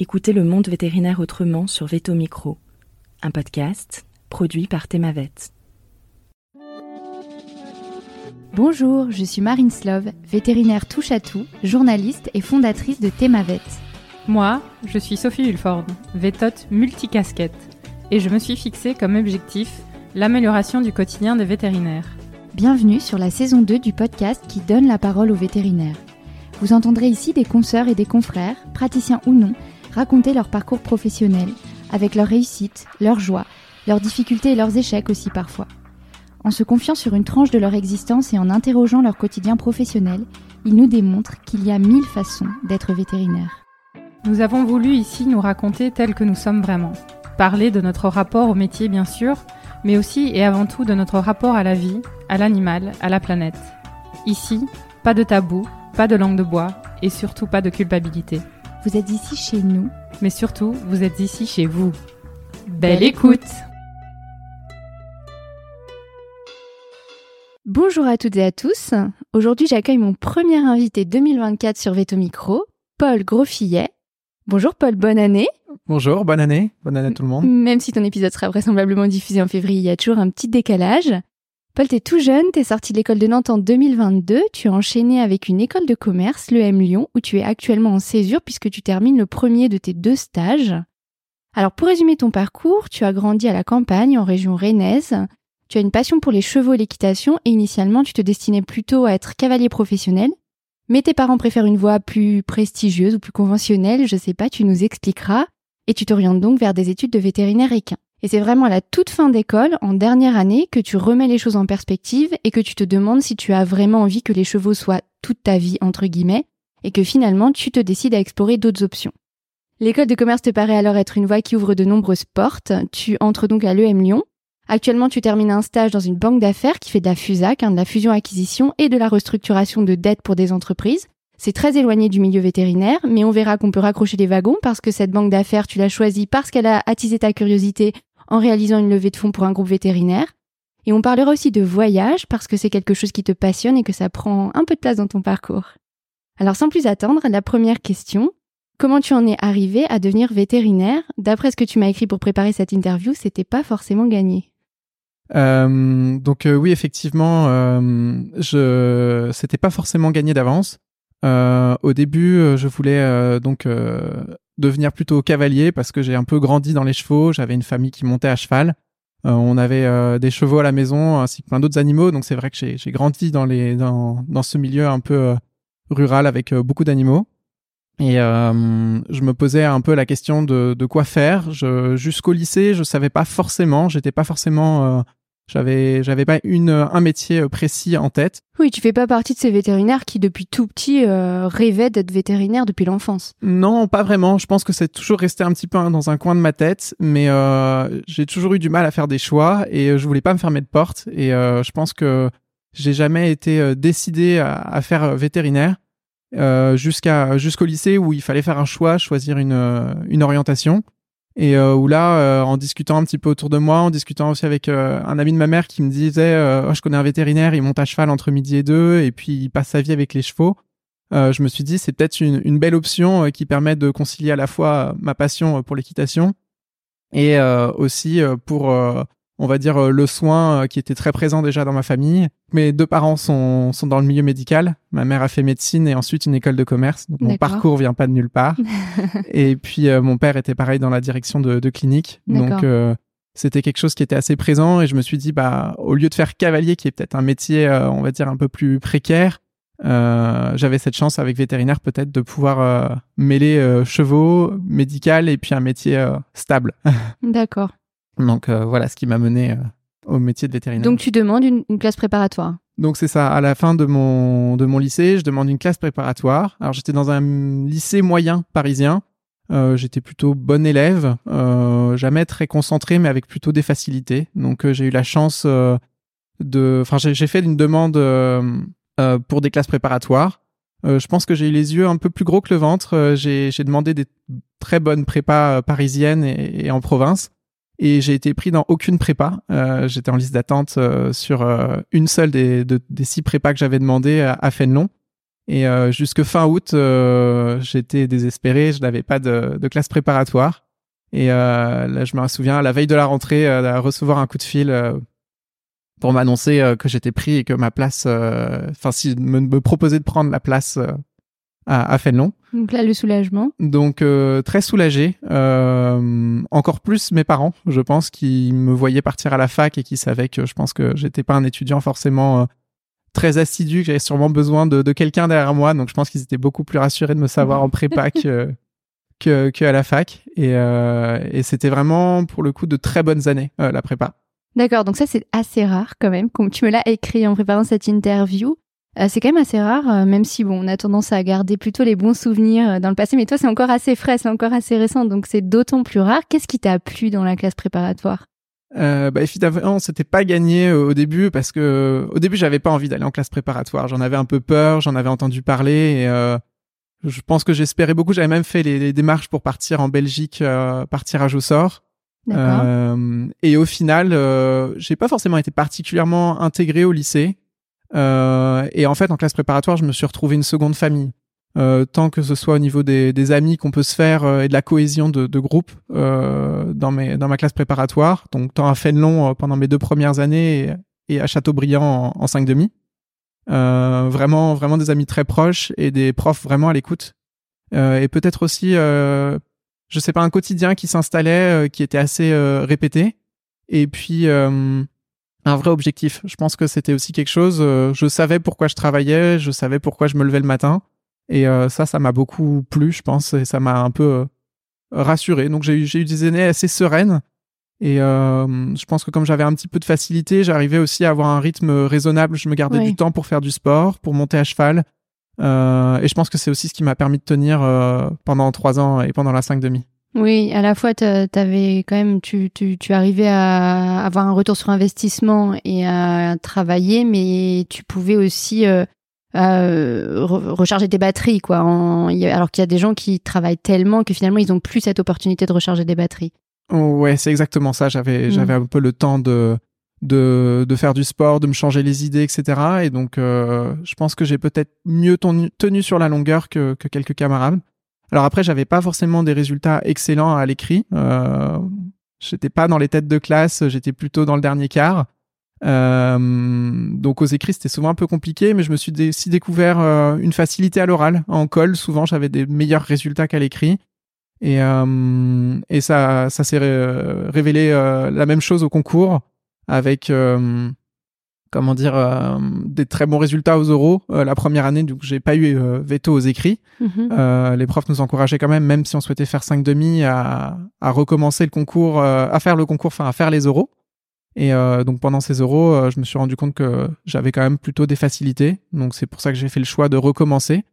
Écoutez le monde vétérinaire autrement sur Veto Micro, un podcast produit par Thémavet. Bonjour, je suis Marine Slove, vétérinaire touche à tout, journaliste et fondatrice de Thémavet. Moi, je suis Sophie Hulford, vétote multicasquette, et je me suis fixée comme objectif l'amélioration du quotidien des vétérinaires. Bienvenue sur la saison 2 du podcast qui donne la parole aux vétérinaires. Vous entendrez ici des consoeurs et des confrères, praticiens ou non, raconter leur parcours professionnel, avec leurs réussites, leurs joies, leurs difficultés et leurs échecs aussi parfois. En se confiant sur une tranche de leur existence et en interrogeant leur quotidien professionnel, ils nous démontrent qu'il y a mille façons d'être vétérinaire. Nous avons voulu ici nous raconter tel que nous sommes vraiment. Parler de notre rapport au métier bien sûr, mais aussi et avant tout de notre rapport à la vie, à l'animal, à la planète. Ici, pas de tabou, pas de langue de bois et surtout pas de culpabilité. Vous êtes ici chez nous, mais surtout, vous êtes ici chez vous. Belle, écoute Bonjour à toutes et à tous. Aujourd'hui, j'accueille mon premier invité 2024 sur Veto Micro, Paul Grosfillet. Bonjour Paul, bonne année. Bonjour, bonne année. Bonne année à tout le monde. Même si ton épisode sera vraisemblablement diffusé en février, il y a toujours un petit décalage. Paul, t'es tout jeune, t'es sorti de l'école de Nantes en 2022, tu as enchaîné avec une école de commerce, l'EM Lyon, où tu es actuellement en césure puisque tu termines le premier de tes deux stages. Alors pour résumer ton parcours, tu as grandi à la campagne en région rennaise, tu as une passion pour les chevaux et l'équitation et initialement tu te destinais plutôt à être cavalier professionnel, mais tes parents préfèrent une voie plus prestigieuse ou plus conventionnelle, je sais pas, tu nous expliqueras, et tu t'orientes donc vers des études de vétérinaire équin. Et c'est vraiment à la toute fin d'école, en dernière année, que tu remets les choses en perspective et que tu te demandes si tu as vraiment envie que les chevaux soient toute ta vie, entre guillemets, et que finalement tu te décides à explorer d'autres options. L'école de commerce te paraît alors être une voie qui ouvre de nombreuses portes. Tu entres donc à l'EM Lyon. Actuellement, tu termines un stage dans une banque d'affaires qui fait de la FUSAC, hein, de la fusion-acquisition et de la restructuration de dettes pour des entreprises. C'est très éloigné du milieu vétérinaire, mais on verra qu'on peut raccrocher les wagons parce que cette banque d'affaires, tu l'as choisie parce qu'elle a attisé ta curiosité en réalisant une levée de fonds pour un groupe vétérinaire. Et on parlera aussi de voyage parce que c'est quelque chose qui te passionne et que ça prend un peu de place dans ton parcours. Alors sans plus attendre, la première question. Comment tu en es arrivé à devenir vétérinaire? D'après ce que tu m'as écrit pour préparer cette interview, c'était pas forcément gagné. Euh, donc euh, oui, effectivement, euh, je c'était pas forcément gagné d'avance. Euh, au début, je voulais donc devenir plutôt cavalier parce que j'ai un peu grandi dans les chevaux. J'avais une famille qui montait à cheval. Euh, on avait euh, des chevaux à la maison ainsi que plein d'autres animaux. Donc c'est vrai que j'ai grandi dans, les, dans, dans ce milieu un peu euh, rural avec beaucoup d'animaux. Et je me posais un peu la question de, de quoi faire. Jusqu'au lycée, je savais pas forcément. J'étais pas forcément j'avais, j'avais pas une, un métier euh, précis en tête. Oui, tu fais pas partie de ces vétérinaires qui, depuis tout petit, euh, rêvaient d'être vétérinaire depuis l'enfance. Non, pas vraiment. Je pense que c'est toujours resté un petit peu hein, dans un coin de ma tête, mais euh, j'ai toujours eu du mal à faire des choix et je voulais pas me fermer de porte. Et je pense que j'ai jamais été décidé à, à faire vétérinaire jusqu'à jusqu'au lycée où il fallait faire un choix, choisir une, une orientation. Et euh, où là, euh, en discutant un petit peu autour de moi, en discutant aussi avec euh, un ami de ma mère qui me disait, oh, je connais un vétérinaire, il monte à cheval entre midi et deux, et puis il passe sa vie avec les chevaux. je me suis dit, c'est peut-être une, une, belle option qui permet de concilier à la fois ma passion pour l'équitation et aussi pour on va dire, euh, le soin euh, qui était très présent déjà dans ma famille. Mes deux parents sont, sont dans le milieu médical. Ma mère a fait médecine et ensuite une école de commerce. Donc mon parcours vient pas de nulle part. et puis euh, mon père était pareil dans la direction de, de clinique. Donc c'était quelque chose qui était assez présent et je me suis dit, bah, au lieu de faire cavalier, qui est peut-être un métier, on va dire, un peu plus précaire, j'avais cette chance avec vétérinaire peut-être de pouvoir mêler chevaux, médical et puis un métier stable. D'accord. Donc euh, voilà ce qui m'a mené euh, au métier de vétérinaire. Donc tu demandes une, classe préparatoire donc c'est ça, à la fin de mon, de mon lycée, je demande une classe préparatoire. Alors j'étais dans un lycée moyen parisien, euh, j'étais plutôt bon élève, jamais très concentré, mais avec plutôt des facilités. Donc j'ai eu la chance de... Enfin j'ai fait une demande pour des classes préparatoires. je pense que j'ai eu les yeux un peu plus gros que le ventre. j'ai demandé des très bonnes prépas parisiennes et en province et j'ai été pris dans aucune prépa. Euh, j'étais en liste d'attente euh, sur euh, une seule des, des six prépas que j'avais demandé à, à Fénelon. Et euh, jusque fin août, euh, j'étais désespéré, je n'avais pas de, de, classe préparatoire. Et euh, là, je me souviens, la veille de la rentrée, à recevoir un coup de fil pour m'annoncer que j'étais pris et que ma place, enfin, si me, me proposait de prendre la place à, à Fénelon. Donc là, le soulagement. Donc très soulagé. encore plus mes parents, je pense, qui me voyaient partir à la fac et qui savaient que je pense que j'étais pas un étudiant forcément très assidu, que j'avais sûrement besoin de, quelqu'un derrière moi. Donc je pense qu'ils étaient beaucoup plus rassurés de me savoir en prépa que, que, à la fac. Euh, et, c'était vraiment pour le coup de très bonnes années, euh, la prépa. D'accord, donc ça c'est assez rare quand même. Comme tu me l'as écrit en préparant cette interview, euh, c'est quand même assez rare, même si bon, on a tendance à garder plutôt les bons souvenirs dans le passé. Mais toi, c'est encore assez frais, c'est encore assez récent, donc c'est d'autant plus rare. Qu'est-ce qui t'a plu dans la classe préparatoire? Euh, bah, évidemment, c'était pas gagné au début parce que au début, j'avais pas envie d'aller en classe préparatoire. J'en avais un peu peur, j'en avais entendu parler et euh, je pense que j'espérais beaucoup. J'avais même fait les, démarches pour partir en Belgique, euh, par tirage au sort. Euh, et au final, euh, j'ai pas forcément été particulièrement intégré au lycée. Euh, et en fait, en classe préparatoire, je me suis retrouvé une seconde famille. Euh, tant que ce soit au niveau des, des amis qu'on peut se faire euh, et de la cohésion de, de groupe euh, dans, mes, dans ma classe préparatoire. Donc tant à Fénelon pendant mes deux premières années et, à Châteaubriand en, en 5 demi. vraiment, vraiment des amis très proches et des profs vraiment à l'écoute. et peut-être aussi, je sais pas, un quotidien qui s'installait, qui était assez répété. Et puis un vrai objectif. Je pense que c'était aussi quelque chose. je savais pourquoi je travaillais, je savais pourquoi je me levais le matin. Et euh, ça, ça m'a beaucoup plu, je pense, et ça m'a un peu euh, rassuré. Donc j'ai eu, eu des années assez sereines. Et euh, je pense que comme j'avais un petit peu de facilité, j'arrivais aussi à avoir un rythme raisonnable. Je me gardais du temps pour faire du sport, pour monter à cheval. Euh, et je pense que c'est aussi ce qui m'a permis de tenir euh, pendant trois ans et pendant la 5 demi. Oui, à la fois, avais quand même, tu, tu, tu arrivais à avoir un retour sur investissement et à travailler, mais tu pouvais aussi euh, euh, recharger des batteries, quoi. alors qu'il y a des gens qui travaillent tellement que finalement ils ont plus cette opportunité de recharger des batteries. Ouais, c'est exactement ça. J'avais, mm. j'avais un peu le temps de, de, de, faire du sport, de me changer les idées, etc. Et donc, euh, je pense que j'ai peut-être mieux tenu, sur la longueur que, que quelques camarades. Alors après, j'avais pas forcément des résultats excellents à l'écrit. Euh, j'étais pas dans les têtes de classe, j'étais plutôt dans le dernier quart. Euh, donc aux écrits c'était souvent un peu compliqué, mais je me suis aussi découvert euh, une facilité à l'oral. En col, souvent j'avais des meilleurs résultats qu'à l'écrit. Et, ça s'est révélé la même chose au concours avec comment dire des très bons résultats aux euros la première année donc j'ai pas eu veto aux écrits mhm. les profs nous encourageaient quand même même si on souhaitait faire 5 demi à, à recommencer le concours à faire le concours enfin à faire les euros et euh, donc pendant ces euros, euh, je me suis rendu compte que j'avais quand même plutôt des facilités. Donc c'est pour ça que j'ai fait le choix de recommencer.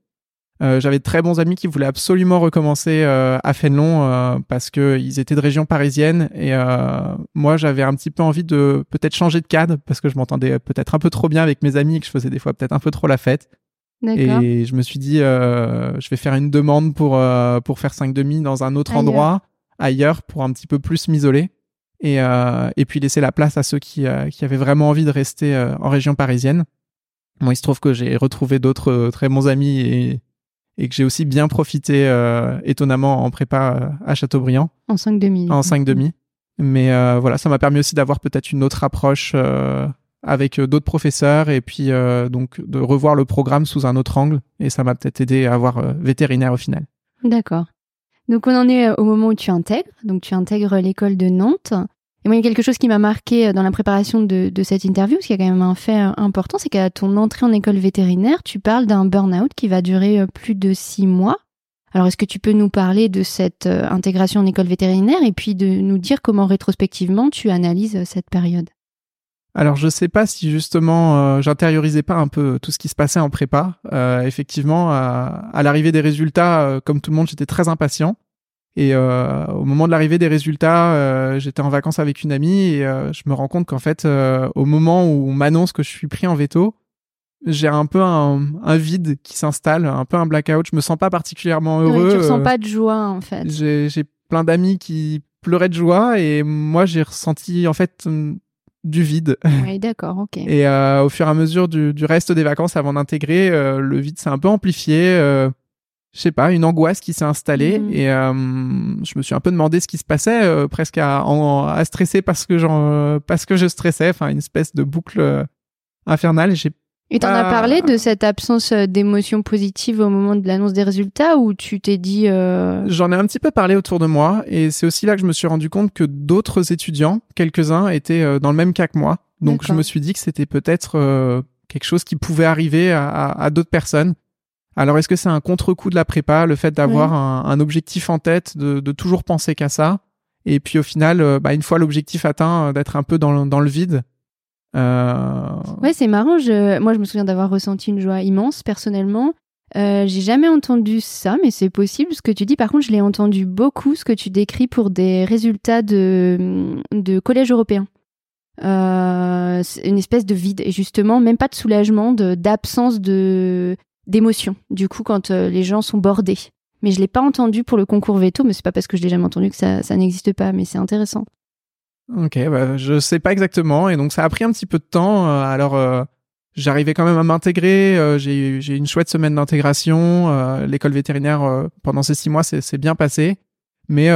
Euh, j'avais de très bons amis qui voulaient absolument recommencer à Fénelon parce qu'ils étaient de région parisienne et moi j'avais un petit peu envie de peut-être changer de cadre parce que je m'entendais peut-être un peu trop bien avec mes amis et que je faisais des fois peut-être un peu trop la fête. Et je me suis dit je vais faire une demande pour pour faire 5 demi dans un autre endroit ailleurs pour un petit peu plus m'isoler et, euh, et puis laisser la place à ceux qui, euh, qui avaient vraiment envie de rester euh, en région parisienne. Moi, il se trouve que j'ai retrouvé d'autres très bons amis et, et que j'ai aussi bien profité étonnamment en prépa à Châteaubriand. En 5 demi. En 5 demi. Mais voilà, ça m'a permis aussi d'avoir peut-être une autre approche avec d'autres professeurs et puis donc de revoir le programme sous un autre angle. Et ça m'a peut-être aidé à avoir vétérinaire au final. D'accord. Donc on en est euh, au moment où tu intègres, donc tu intègres l'école de Nantes. Et moi, il y a quelque chose qui m'a marqué euh, dans la préparation de, cette interview, parce qu'il y a quand même un fait euh, important, c'est qu'à ton entrée en école vétérinaire, tu parles d'un burn-out qui va durer plus de six mois. Alors, est-ce que tu peux nous parler de cette intégration en école vétérinaire et puis de nous dire comment rétrospectivement tu analyses cette période? Alors je sais pas si justement j'intériorisais pas un peu tout ce qui se passait en prépa. effectivement, à, l'arrivée des résultats, comme tout le monde, j'étais très impatient. Et euh, au moment de l'arrivée des résultats, euh, j'étais en vacances avec une amie et euh, je me rends compte qu'en fait, au moment où on m'annonce que je suis pris en veto, j'ai un peu un, un vide qui s'installe, un peu un blackout. Je me sens pas particulièrement heureux. Oui, tu ressens pas de joie en fait. J'ai plein d'amis qui pleuraient de joie et moi j'ai ressenti en fait du vide. Oui, d'accord, ok. Et euh, au fur et à mesure du, du reste des vacances avant d'intégrer, euh, le vide s'est un peu amplifié. Je sais pas, une angoisse qui s'est installée Mhm. et euh, je me suis un peu demandé ce qui se passait, euh, presque à, en- à stresser parce que j'en, parce que je stressais, enfin une espèce de boucle euh, infernale. Et J'ai Et t'en as parlé de cette absence euh, d'émotions positives au moment de l'annonce des résultats ou tu t'es dit euh, J'en ai un petit peu parlé autour de moi et c'est aussi là que je me suis rendu compte que d'autres étudiants, quelques-uns, étaient dans le même cas que moi. Donc je me suis dit que c'était peut-être euh, quelque chose qui pouvait arriver à, à- à d'autres personnes. Alors est-ce que c'est un contre-coup de la prépa, le fait d'avoir un, un objectif en tête, de, de toujours penser qu'à ça, et puis au final, euh, bah, une fois l'objectif atteint, euh, d'être un peu dans, le- dans le vide. Euh, Ouais, c'est marrant. Je... Moi, je me souviens d'avoir ressenti une joie immense personnellement. Euh, j'ai jamais entendu ça, mais c'est possible ce que tu dis. Par contre, je l'ai entendu beaucoup, ce que tu décris pour des résultats de, de collège européen. Euh, une espèce de vide et justement, même pas de soulagement, d'absence de d'émotion. Du coup, quand euh, les gens sont bordés. Mais je l'ai pas entendu pour le concours veto, mais c'est pas parce que je l'ai jamais entendu que ça, ça n'existe pas, mais c'est intéressant. Ok, bah, je sais pas exactement. Et donc, ça a pris un petit peu de temps. Euh, alors, euh, j'arrivais quand même à m'intégrer. Euh, j'ai eu une chouette semaine d'intégration. L'école vétérinaire, pendant ces six mois, c'est bien passé. Mais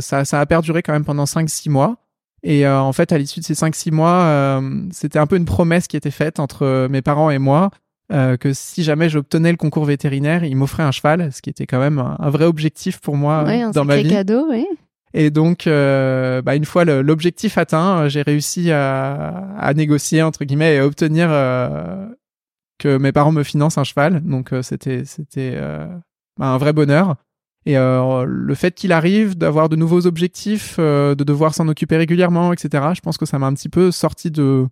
ça, ça a perduré quand même pendant cinq, six mois. Et en fait, à l'issue de ces cinq, six mois, c'était un peu une promesse qui était faite entre mes parents et moi. Euh, que si jamais j'obtenais le concours vétérinaire, ils m'offraient un cheval, ce qui était quand même un, un vrai objectif pour moi euh, ouais, un dans ma vie. cadeau, oui. Et donc, euh, bah, une fois l'objectif atteint, euh, j'ai réussi à, à négocier entre guillemets et à obtenir euh, que mes parents me financent un cheval. Donc, euh, c'était c'était euh, bah, un vrai bonheur. Et euh, le fait qu'il arrive, d'avoir de nouveaux objectifs, euh, de devoir s'en occuper régulièrement, etc. Je pense que ça m'a un petit peu sorti de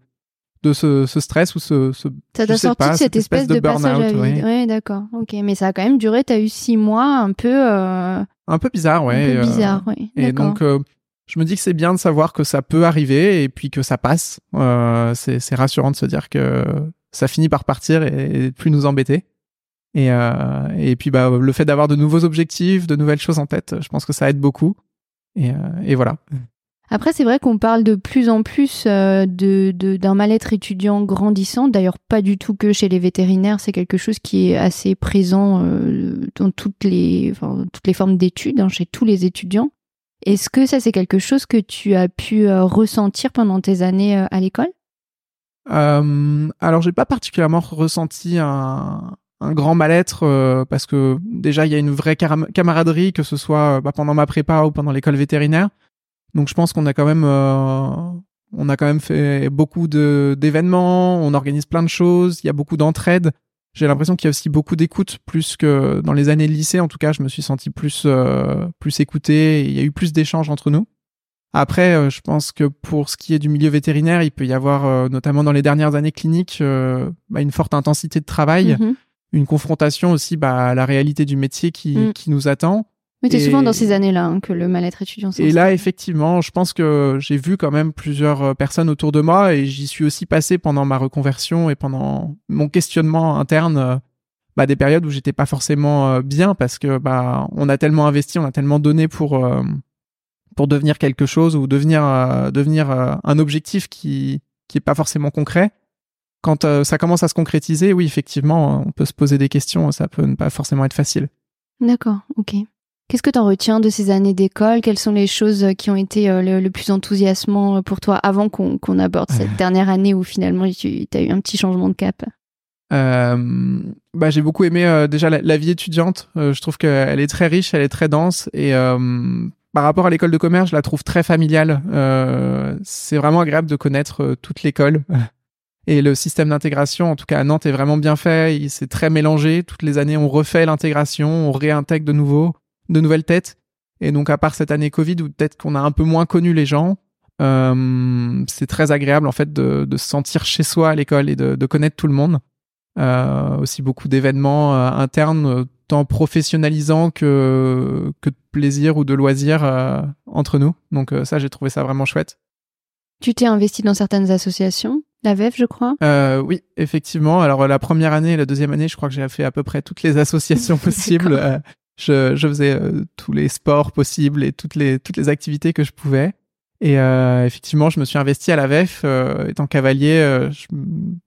de ce, ce stress ou ce, ce Ça je t'a sais sorti pas, de cette espèce de, passage à burn-out, vide. ouais. Ouais, d'accord. Ok, mais ça a quand même duré. T'as eu six mois un peu, euh, un peu bizarre, ouais. un peu euh, bizarre, ouais. Et donc, euh, je me dis que c'est bien de savoir que ça peut arriver et puis que ça passe. Euh, c'est c'est rassurant de se dire que ça finit par partir et, et plus nous embêter. Et, euh, et puis, bah, le fait d'avoir de nouveaux objectifs, de nouvelles choses en tête, je pense que ça aide beaucoup. Et, euh, et voilà. Après, c'est vrai qu'on parle de plus en plus euh, de d'un mal-être étudiant grandissant. D'ailleurs, pas du tout que chez les vétérinaires. C'est quelque chose qui est assez présent euh, dans toutes les, enfin, toutes les formes d'études, hein, chez tous les étudiants. Est-ce que ça, c'est quelque chose que tu as pu euh, ressentir pendant tes années euh, à l'école? Alors, j'ai pas particulièrement ressenti un, un grand mal-être euh, parce que déjà, il y a une vraie camaraderie, que ce soit bah, pendant ma prépa ou pendant l'école vétérinaire. Donc, je pense qu'on a quand même, euh, on a quand même fait beaucoup de d'événements, on organise plein de choses, il y a beaucoup d'entraide. J'ai l'impression qu'il y a aussi beaucoup d'écoute, plus que dans les années de lycée. En tout cas, je me suis senti plus euh, plus écouté. et Il y a eu plus d'échanges entre nous. Après, euh, je pense que pour ce qui est du milieu vétérinaire, il peut y avoir, euh, notamment dans les dernières années cliniques, bah, une forte intensité de travail, Mhm. une confrontation aussi bah, à la réalité du métier qui, Mm. qui nous attend. Mais c'est souvent dans ces années-là hein, que le mal-être étudiant Et là, effectivement, je pense que j'ai vu quand même plusieurs euh, personnes autour de moi et j'y suis aussi passé pendant ma reconversion et pendant mon questionnement interne. euh, bah, des périodes où j'étais pas forcément euh, bien parce que bah on a tellement investi, on a tellement donné pour euh, pour devenir quelque chose ou devenir euh, devenir un objectif qui qui est pas forcément concret. Quand ça commence à se concrétiser, oui, effectivement, on peut se poser des questions, ça peut ne pas forcément être facile. D'accord, ok. Qu'est-ce que tu en retiens de ces années d'école? Quelles sont les choses qui ont été euh, le, le plus enthousiasmant euh, pour toi avant qu'on aborde cette dernière année où finalement tu as eu un petit changement de cap? Euh, bah, j'ai beaucoup aimé euh, déjà la, la vie étudiante. Euh, je trouve qu'elle est très riche, elle est très dense et par rapport à l'école de commerce, je la trouve très familiale. C'est vraiment agréable de connaître toute l'école. Et le système d'intégration, en tout cas à Nantes, est vraiment bien fait. Il- C'est très mélangé. Toutes les années, on refait l'intégration, on réintègre de nouveau, de nouvelles têtes. Et donc, à part cette année Covid, où peut-être qu'on a un peu moins connu les gens, euh, c'est très agréable en fait de, de se sentir chez soi à l'école et de, de connaître tout le monde. Euh, aussi beaucoup d'événements euh, internes, tant professionnalisants que, que de plaisir ou de loisirs entre nous. Donc ça, j'ai trouvé ça vraiment chouette. Tu t'es investi dans certaines associations, la VEF, je crois? Oui, effectivement. Alors la première année et la deuxième année, je crois que j'ai fait à peu près toutes les associations possibles. Je, je faisais euh, tous les sports possibles et toutes les toutes les activités que je pouvais. Et euh, effectivement, je me suis investi à la VEF. Euh, étant cavalier, euh, je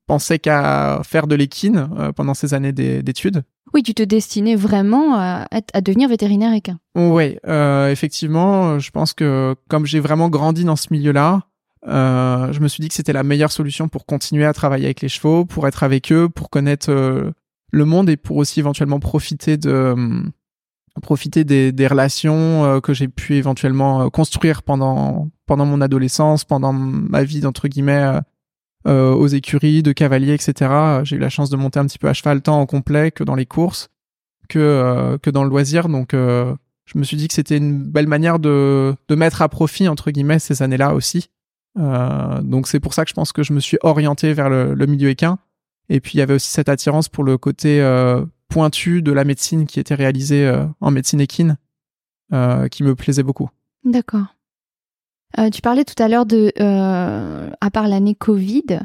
pensais qu'à faire de l'équine pendant ces années d'études. Oui, tu te destinais vraiment à, à devenir vétérinaire équin. Oui, effectivement, je pense que comme j'ai vraiment grandi dans ce milieu-là, je me suis dit que c'était la meilleure solution pour continuer à travailler avec les chevaux, pour être avec eux, pour connaître le monde et pour aussi éventuellement profiter de profiter des, des relations que j'ai pu éventuellement construire pendant pendant mon adolescence, pendant ma vie d'entre guillemets euh, euh, aux écuries, de cavalier, etc. J'ai eu la chance de monter un petit peu à cheval tant en complet que dans les courses, que euh, que dans le loisir. Donc je me suis dit que c'était une belle manière de de mettre à profit entre guillemets ces années-là aussi. donc c'est pour ça que je pense que je me suis orienté vers le, le, milieu équin. Et puis il y avait aussi cette attirance pour le côté pointu de la médecine qui était réalisée en médecine équine, qui me plaisait beaucoup. D'accord. Euh, tu parlais tout à l'heure de, euh, à part l'année Covid,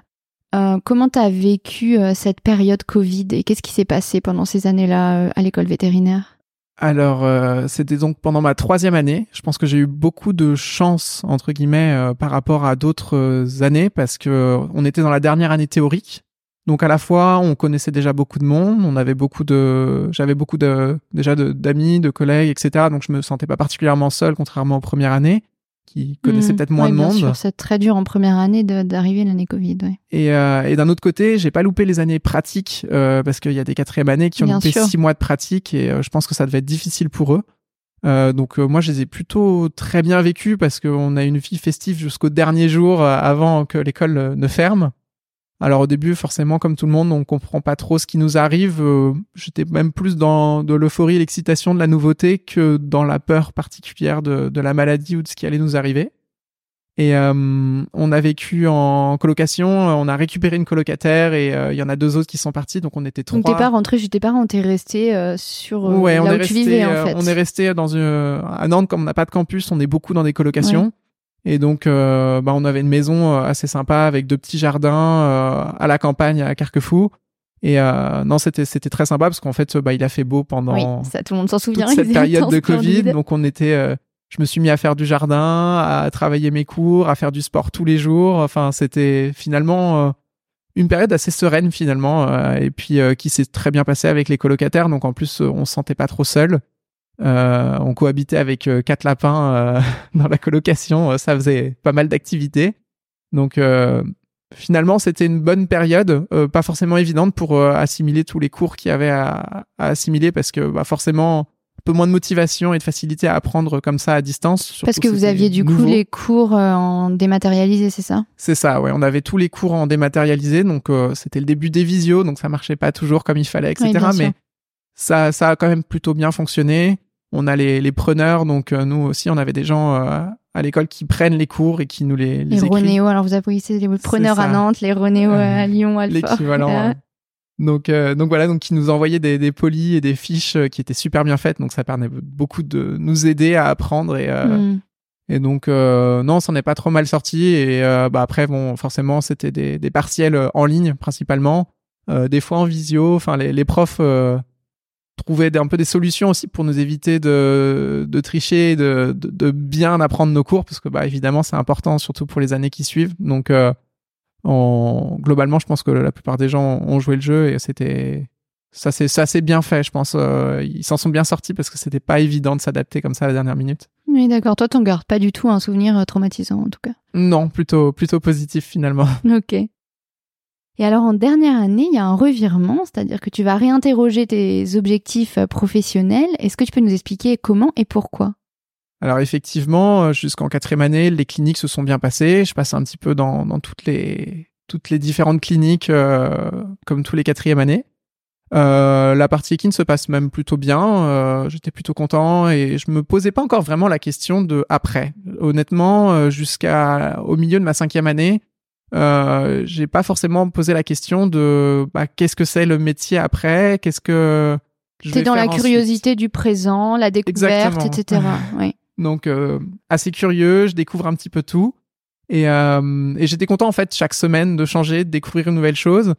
euh, comment tu as vécu cette période Covid et qu'est-ce qui s'est passé pendant ces années-là à l'école vétérinaire? Alors, c'était donc pendant ma troisième année. Je pense que j'ai eu beaucoup de chance entre guillemets par rapport à d'autres années parce que on était dans la dernière année théorique. Donc à la fois, on connaissait déjà beaucoup de monde, on avait beaucoup de, j'avais beaucoup de déjà d'amis, de, collègues, etc. Donc je me sentais pas particulièrement seul, contrairement aux premières années qui connaissaient mmh. peut-être moins de monde. C'est très dur en première année d'arriver l'année Covid. Et, euh, et d'un autre côté, j'ai pas loupé les années pratiques euh, parce qu'il y a des quatrièmes années qui ont loupé six mois de pratique et euh, je pense que ça devait être difficile pour eux. donc moi, je les ai plutôt très bien vécus parce qu'on a une vie festive jusqu'au dernier jour avant que l'école ne ferme. Alors au début, forcément, comme tout le monde, on comprend pas trop ce qui nous arrive. Euh, j'étais même plus dans de l'euphorie et l'excitation de la nouveauté que dans la peur particulière de, de, la maladie ou de ce qui allait nous arriver. Et euh, on a vécu en colocation, on a récupéré une colocataire et euh, il y en a deux autres qui sont partis, donc on était trois. Donc t'es pas rentré parents, t'es resté sur ouais, là on où est tu resté, vivais en fait. On est resté dans une, à Nantes, comme on n'a pas de campus, on est beaucoup dans des colocations. Et donc, euh, bah, on avait une maison euh, assez sympa avec deux petits jardins euh, à la campagne à Carquefou. Et euh, non, c'était c'était très sympa parce qu'en fait, bah, il a fait beau pendant oui, ça, tout le monde s'en souvient. Toute cette période de Covid. Donc, on était, je me suis mis à faire du jardin, à travailler mes cours, à faire du sport tous les jours. Enfin, c'était finalement une période assez sereine finalement, et puis qui s'est très bien passée avec les colocataires. Donc, en plus, on se sentait pas trop seul. Euh, on cohabitait avec euh, quatre lapins euh, dans la colocation. ça faisait pas mal d'activités. Donc finalement, c'était une bonne période, pas forcément évidente pour assimiler tous les cours qu'il y avait à, assimiler parce que bah, forcément un peu moins de motivation et de facilité à apprendre comme ça à distance. Parce que vous aviez du coup les cours en dématérialisé, c'est ça? C'est ça, ouais. On avait tous les cours en dématérialisé, donc c'était le début des visios, donc ça marchait pas toujours comme il fallait, etc. mais ça, ça a quand même plutôt bien fonctionné on a les, les preneurs, donc euh, nous aussi, on avait des gens euh, à l'école qui prennent les cours et qui nous les, les, les Renéo, alors vous appuyez les preneurs à Nantes, les Renéo à Lyon, Alfort. L'équivalent. Donc, euh, donc voilà, donc qui nous envoyaient des, des polis et des fiches qui étaient super bien faites, donc ça permet beaucoup de nous aider à apprendre et mm. et donc non, on s'en est pas trop mal sorti et bah après bon, forcément c'était des, des partiels en ligne principalement, des fois en visio, enfin les, les profs trouver un peu des solutions aussi pour nous éviter de, de tricher, de, de, de, bien apprendre nos cours, parce que bah, évidemment c'est important, surtout pour les années qui suivent. Donc euh, globalement, je pense que la plupart des gens ont joué le jeu et c'était ça c'est ça c'est bien fait, je pense. Euh, ils s'en sont bien sortis parce que c'était pas évident de s'adapter comme ça à la dernière minute. Oui, d'accord. Toi, t'en gardes pas du tout un souvenir euh, traumatisant en tout cas? Non, plutôt plutôt positif finalement. Ok. Et alors en dernière année, il y a un revirement, c'est-à-dire que tu vas réinterroger tes objectifs euh, professionnels. Est-ce que tu peux nous expliquer comment et pourquoi? Alors effectivement, euh, jusqu'en quatrième année, les cliniques se sont bien passées. Je passe un petit peu dans, toutes les différentes cliniques euh, comme tous les quatrièmes années. La partie équine se passe même plutôt bien. J'étais plutôt content et je me posais pas encore vraiment la question de après. Honnêtement, jusqu'à au milieu de ma cinquième année, euh, j'ai pas forcément posé la question de bah, qu'est-ce que c'est le métier après, qu'est-ce que T'es dans la curiosité du présent, la découverte, etc. oui. Donc euh, assez curieux, je découvre un petit peu tout et, euh, et j'étais content en fait chaque semaine de changer, de découvrir une nouvelle chose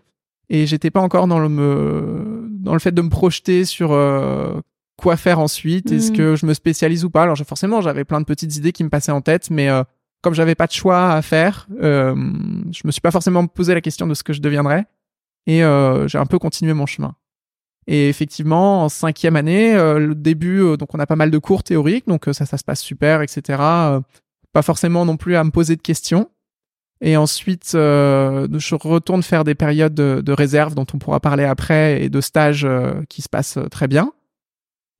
et j'étais pas encore dans le me dans le fait de me projeter sur euh, quoi faire ensuite, est-ce mm. que je me spécialise ou pas? Alors forcément j'avais plein de petites idées qui me passaient en tête, mais euh, comme j'avais pas de choix à faire, euh, je me suis pas forcément posé la question de ce que je deviendrais et euh, j'ai un peu continué mon chemin. Et effectivement, en cinquième année, euh, le début, euh, donc on a pas mal de cours théoriques, donc ça, ça se passe super, etc. pas forcément non plus à me poser de questions. Et ensuite, je retourne faire des périodes de, de, réserve dont on pourra parler après et de stages qui se passent très bien.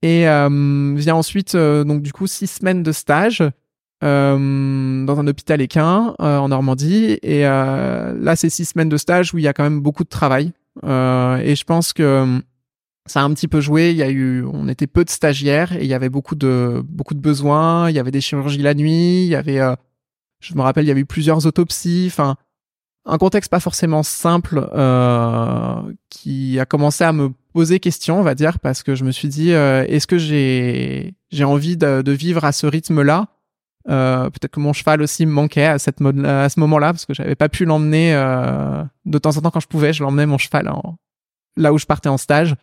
Et vient ensuite, donc du coup, six semaines de stage euh, dans un hôpital équin euh, en Normandie. Et euh, là, c'est six semaines de stage où il y a quand même beaucoup de travail. et je pense que ça a un petit peu joué. Il y a eu, on était peu de stagiaires et il y avait beaucoup de beaucoup de besoins. Il y avait des chirurgies la nuit. Il y avait, je me rappelle, il y avait eu plusieurs autopsies. Enfin, un contexte pas forcément simple qui a commencé à me poser question, on va dire, parce que je me suis dit, est-ce que j'ai j'ai envie de, de, vivre à ce rythme-là? Euh, peut-être que mon cheval aussi me manquait à, cette à ce moment-là parce que j'avais pas pu l'emmener euh, de temps en temps quand je pouvais. Je l'emmenais mon cheval là où je partais en stage.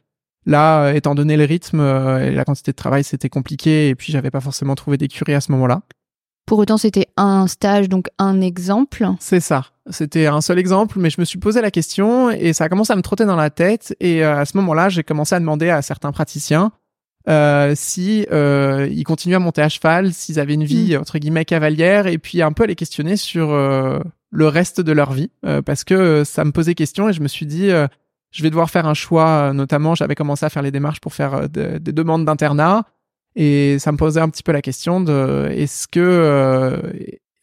Là, euh, étant donné le rythme et la quantité de travail, c'était compliqué et puis j'avais pas forcément trouvé d'écurie à ce moment-là. Pour autant, c'était un stage, donc un exemple. C'est ça. C'était un seul exemple, mais je me suis posé la question et ça a commencé à me trotter dans la tête. Et à ce moment-là, j'ai commencé à demander à certains praticiens euh, si euh, ils continuaient à monter à cheval, s'ils avaient une vie mm. entre guillemets cavalière, et puis un peu les questionner sur euh, le reste de leur vie, euh, parce que ça me posait question et je me suis dit je vais devoir faire un choix. Notamment, j'avais commencé à faire les démarches pour faire des demandes d'internat, et ça me posait un petit peu la question de est-ce que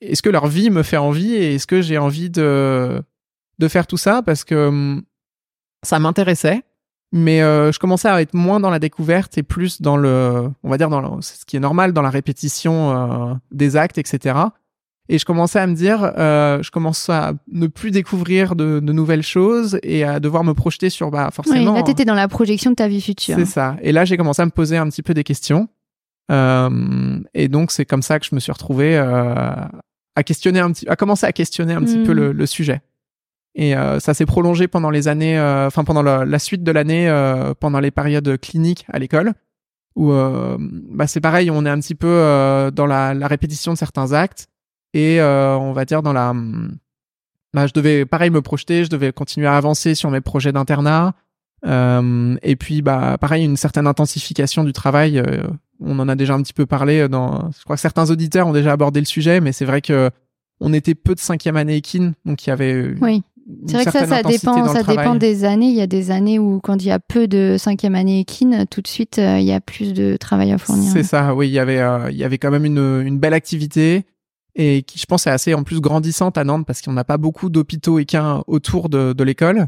est-ce que leur vie me fait envie et est-ce que j'ai envie de de faire tout ça parce que hum, ça m'intéressait mais euh, je commençais à être moins dans la découverte et plus dans le, on va dire dans ce qui est normal, dans la répétition euh, des actes, etc. Et je commençais à me dire, euh, je commence à ne plus découvrir de, de, nouvelles choses et à devoir me projeter sur, bah forcément. Oui, là, t'étais dans la projection de ta vie future. C'est ça. Et là, j'ai commencé à me poser un petit peu des questions. Euh, et donc, c'est comme ça que je me suis retrouvé à questionner un petit, à commencer à questionner un petit peu hmm. le, le sujet. Et euh, ça s'est prolongé pendant les années, euh, enfin pendant la, suite de l'année, euh, pendant les périodes cliniques à l'école, où bah, c'est pareil, on est un petit peu dans la, la, répétition de certains actes et on va dire dans la, bah, je devais pareil me projeter, je devais continuer à avancer sur mes projets d'internat. et puis bah pareil une certaine intensification du travail. on en a déjà un petit peu parlé dans, je crois que certains auditeurs ont déjà abordé le sujet, mais c'est vrai que on était peu de cinquième année équine, donc il y avait oui. C'est vrai que ça, ça dépend, ça dépend des années. Il y a des années où, quand il y a peu de cinquième année équine, tout de suite, euh, il y a plus de travail à fournir. C'est ça, oui. Il y avait, euh, il y avait quand même une, une belle activité et qui, je pense, est assez en plus grandissante à Nantes parce qu'on n'a pas beaucoup d'hôpitaux équins autour de, de l'école.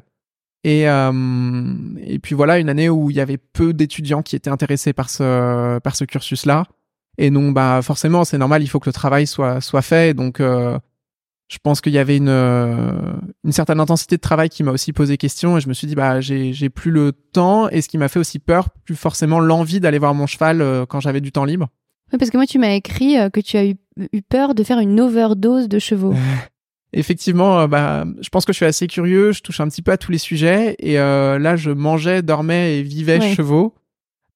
Et, euh, et puis voilà, une année où il y avait peu d'étudiants qui étaient intéressés par ce, par ce cursus-là. Et non, bah forcément, c'est normal, il faut que le travail soit, soit fait. Donc, je pense qu'il y avait une, euh, une certaine intensité de travail qui m'a aussi posé question et je me suis dit bah j'ai plus le temps et ce qui m'a fait aussi peur plus forcément l'envie d'aller voir mon cheval euh, quand j'avais du temps libre. Oui, parce que moi tu m'as écrit euh, que tu as eu, eu, peur de faire une overdose de chevaux. Effectivement, bah, je pense que je suis assez curieux, je touche un petit peu à tous les sujets et là je mangeais, dormais et vivais chevaux.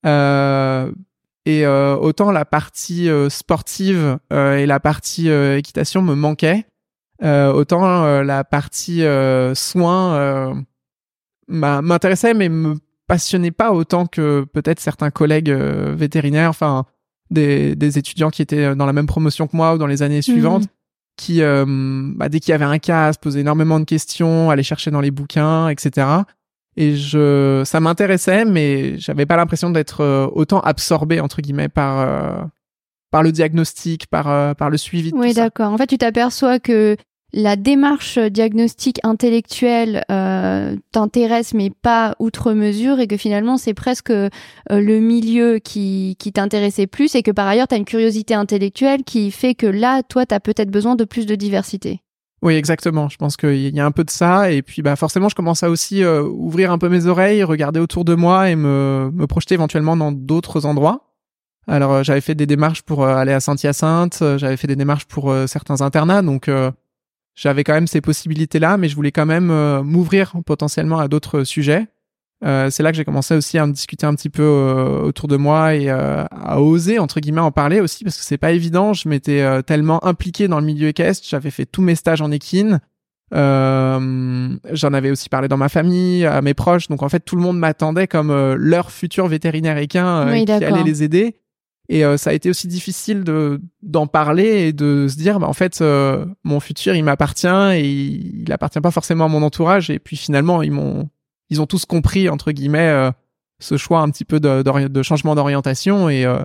et autant la partie sportive et la partie équitation me manquaient. Euh, autant euh, la partie euh, soins m'intéressait, mais me passionnait pas autant que peut-être certains collègues vétérinaires, enfin des, des, étudiants qui étaient dans la même promotion que moi ou dans les années suivantes, mhm. qui, bah, dès qu'il y avait un cas, se posaient énormément de questions, allaient chercher dans les bouquins, etc. Et je, ça m'intéressait, mais j'avais pas l'impression d'être autant absorbé entre guillemets par par le diagnostic, par par le suivi. oui, d'accord. En fait, tu t'aperçois que la démarche diagnostique intellectuelle euh, t'intéresse mais pas outre mesure et que finalement c'est presque euh, le milieu qui, qui t'intéressait plus et que par ailleurs tu as une curiosité intellectuelle qui fait que là, toi, tu as peut-être besoin de plus de diversité. Oui, exactement. Je pense qu'il y a un peu de ça. Et puis, bah, forcément, je commence à aussi euh, ouvrir un peu mes oreilles, regarder autour de moi et me, me projeter éventuellement dans d'autres endroits. Alors, j'avais fait des démarches pour aller à Saint-Hyacinthe, j'avais fait des démarches pour certains internats. Donc, j'avais quand même ces possibilités-là, mais je voulais quand même euh, m'ouvrir potentiellement à d'autres sujets. Euh, c'est là que j'ai commencé aussi à en discuter un petit peu euh, autour de moi et euh, à oser entre guillemets en parler aussi parce que c'est pas évident. Je m'étais tellement impliqué dans le milieu équestre, j'avais fait tous mes stages en équine. Euh, J'en avais aussi parlé dans ma famille, à mes proches. Donc en fait, tout le monde m'attendait comme leur futur vétérinaire équin Oui, qui allait les aider. Et ça a été aussi difficile de d'en parler et de se dire, bah, en fait, mon futur, il m'appartient et il, il appartient pas forcément à mon entourage. Et puis finalement, ils m'ont ils ont tous compris entre guillemets euh, ce choix un petit peu de, de changement d'orientation. Et euh,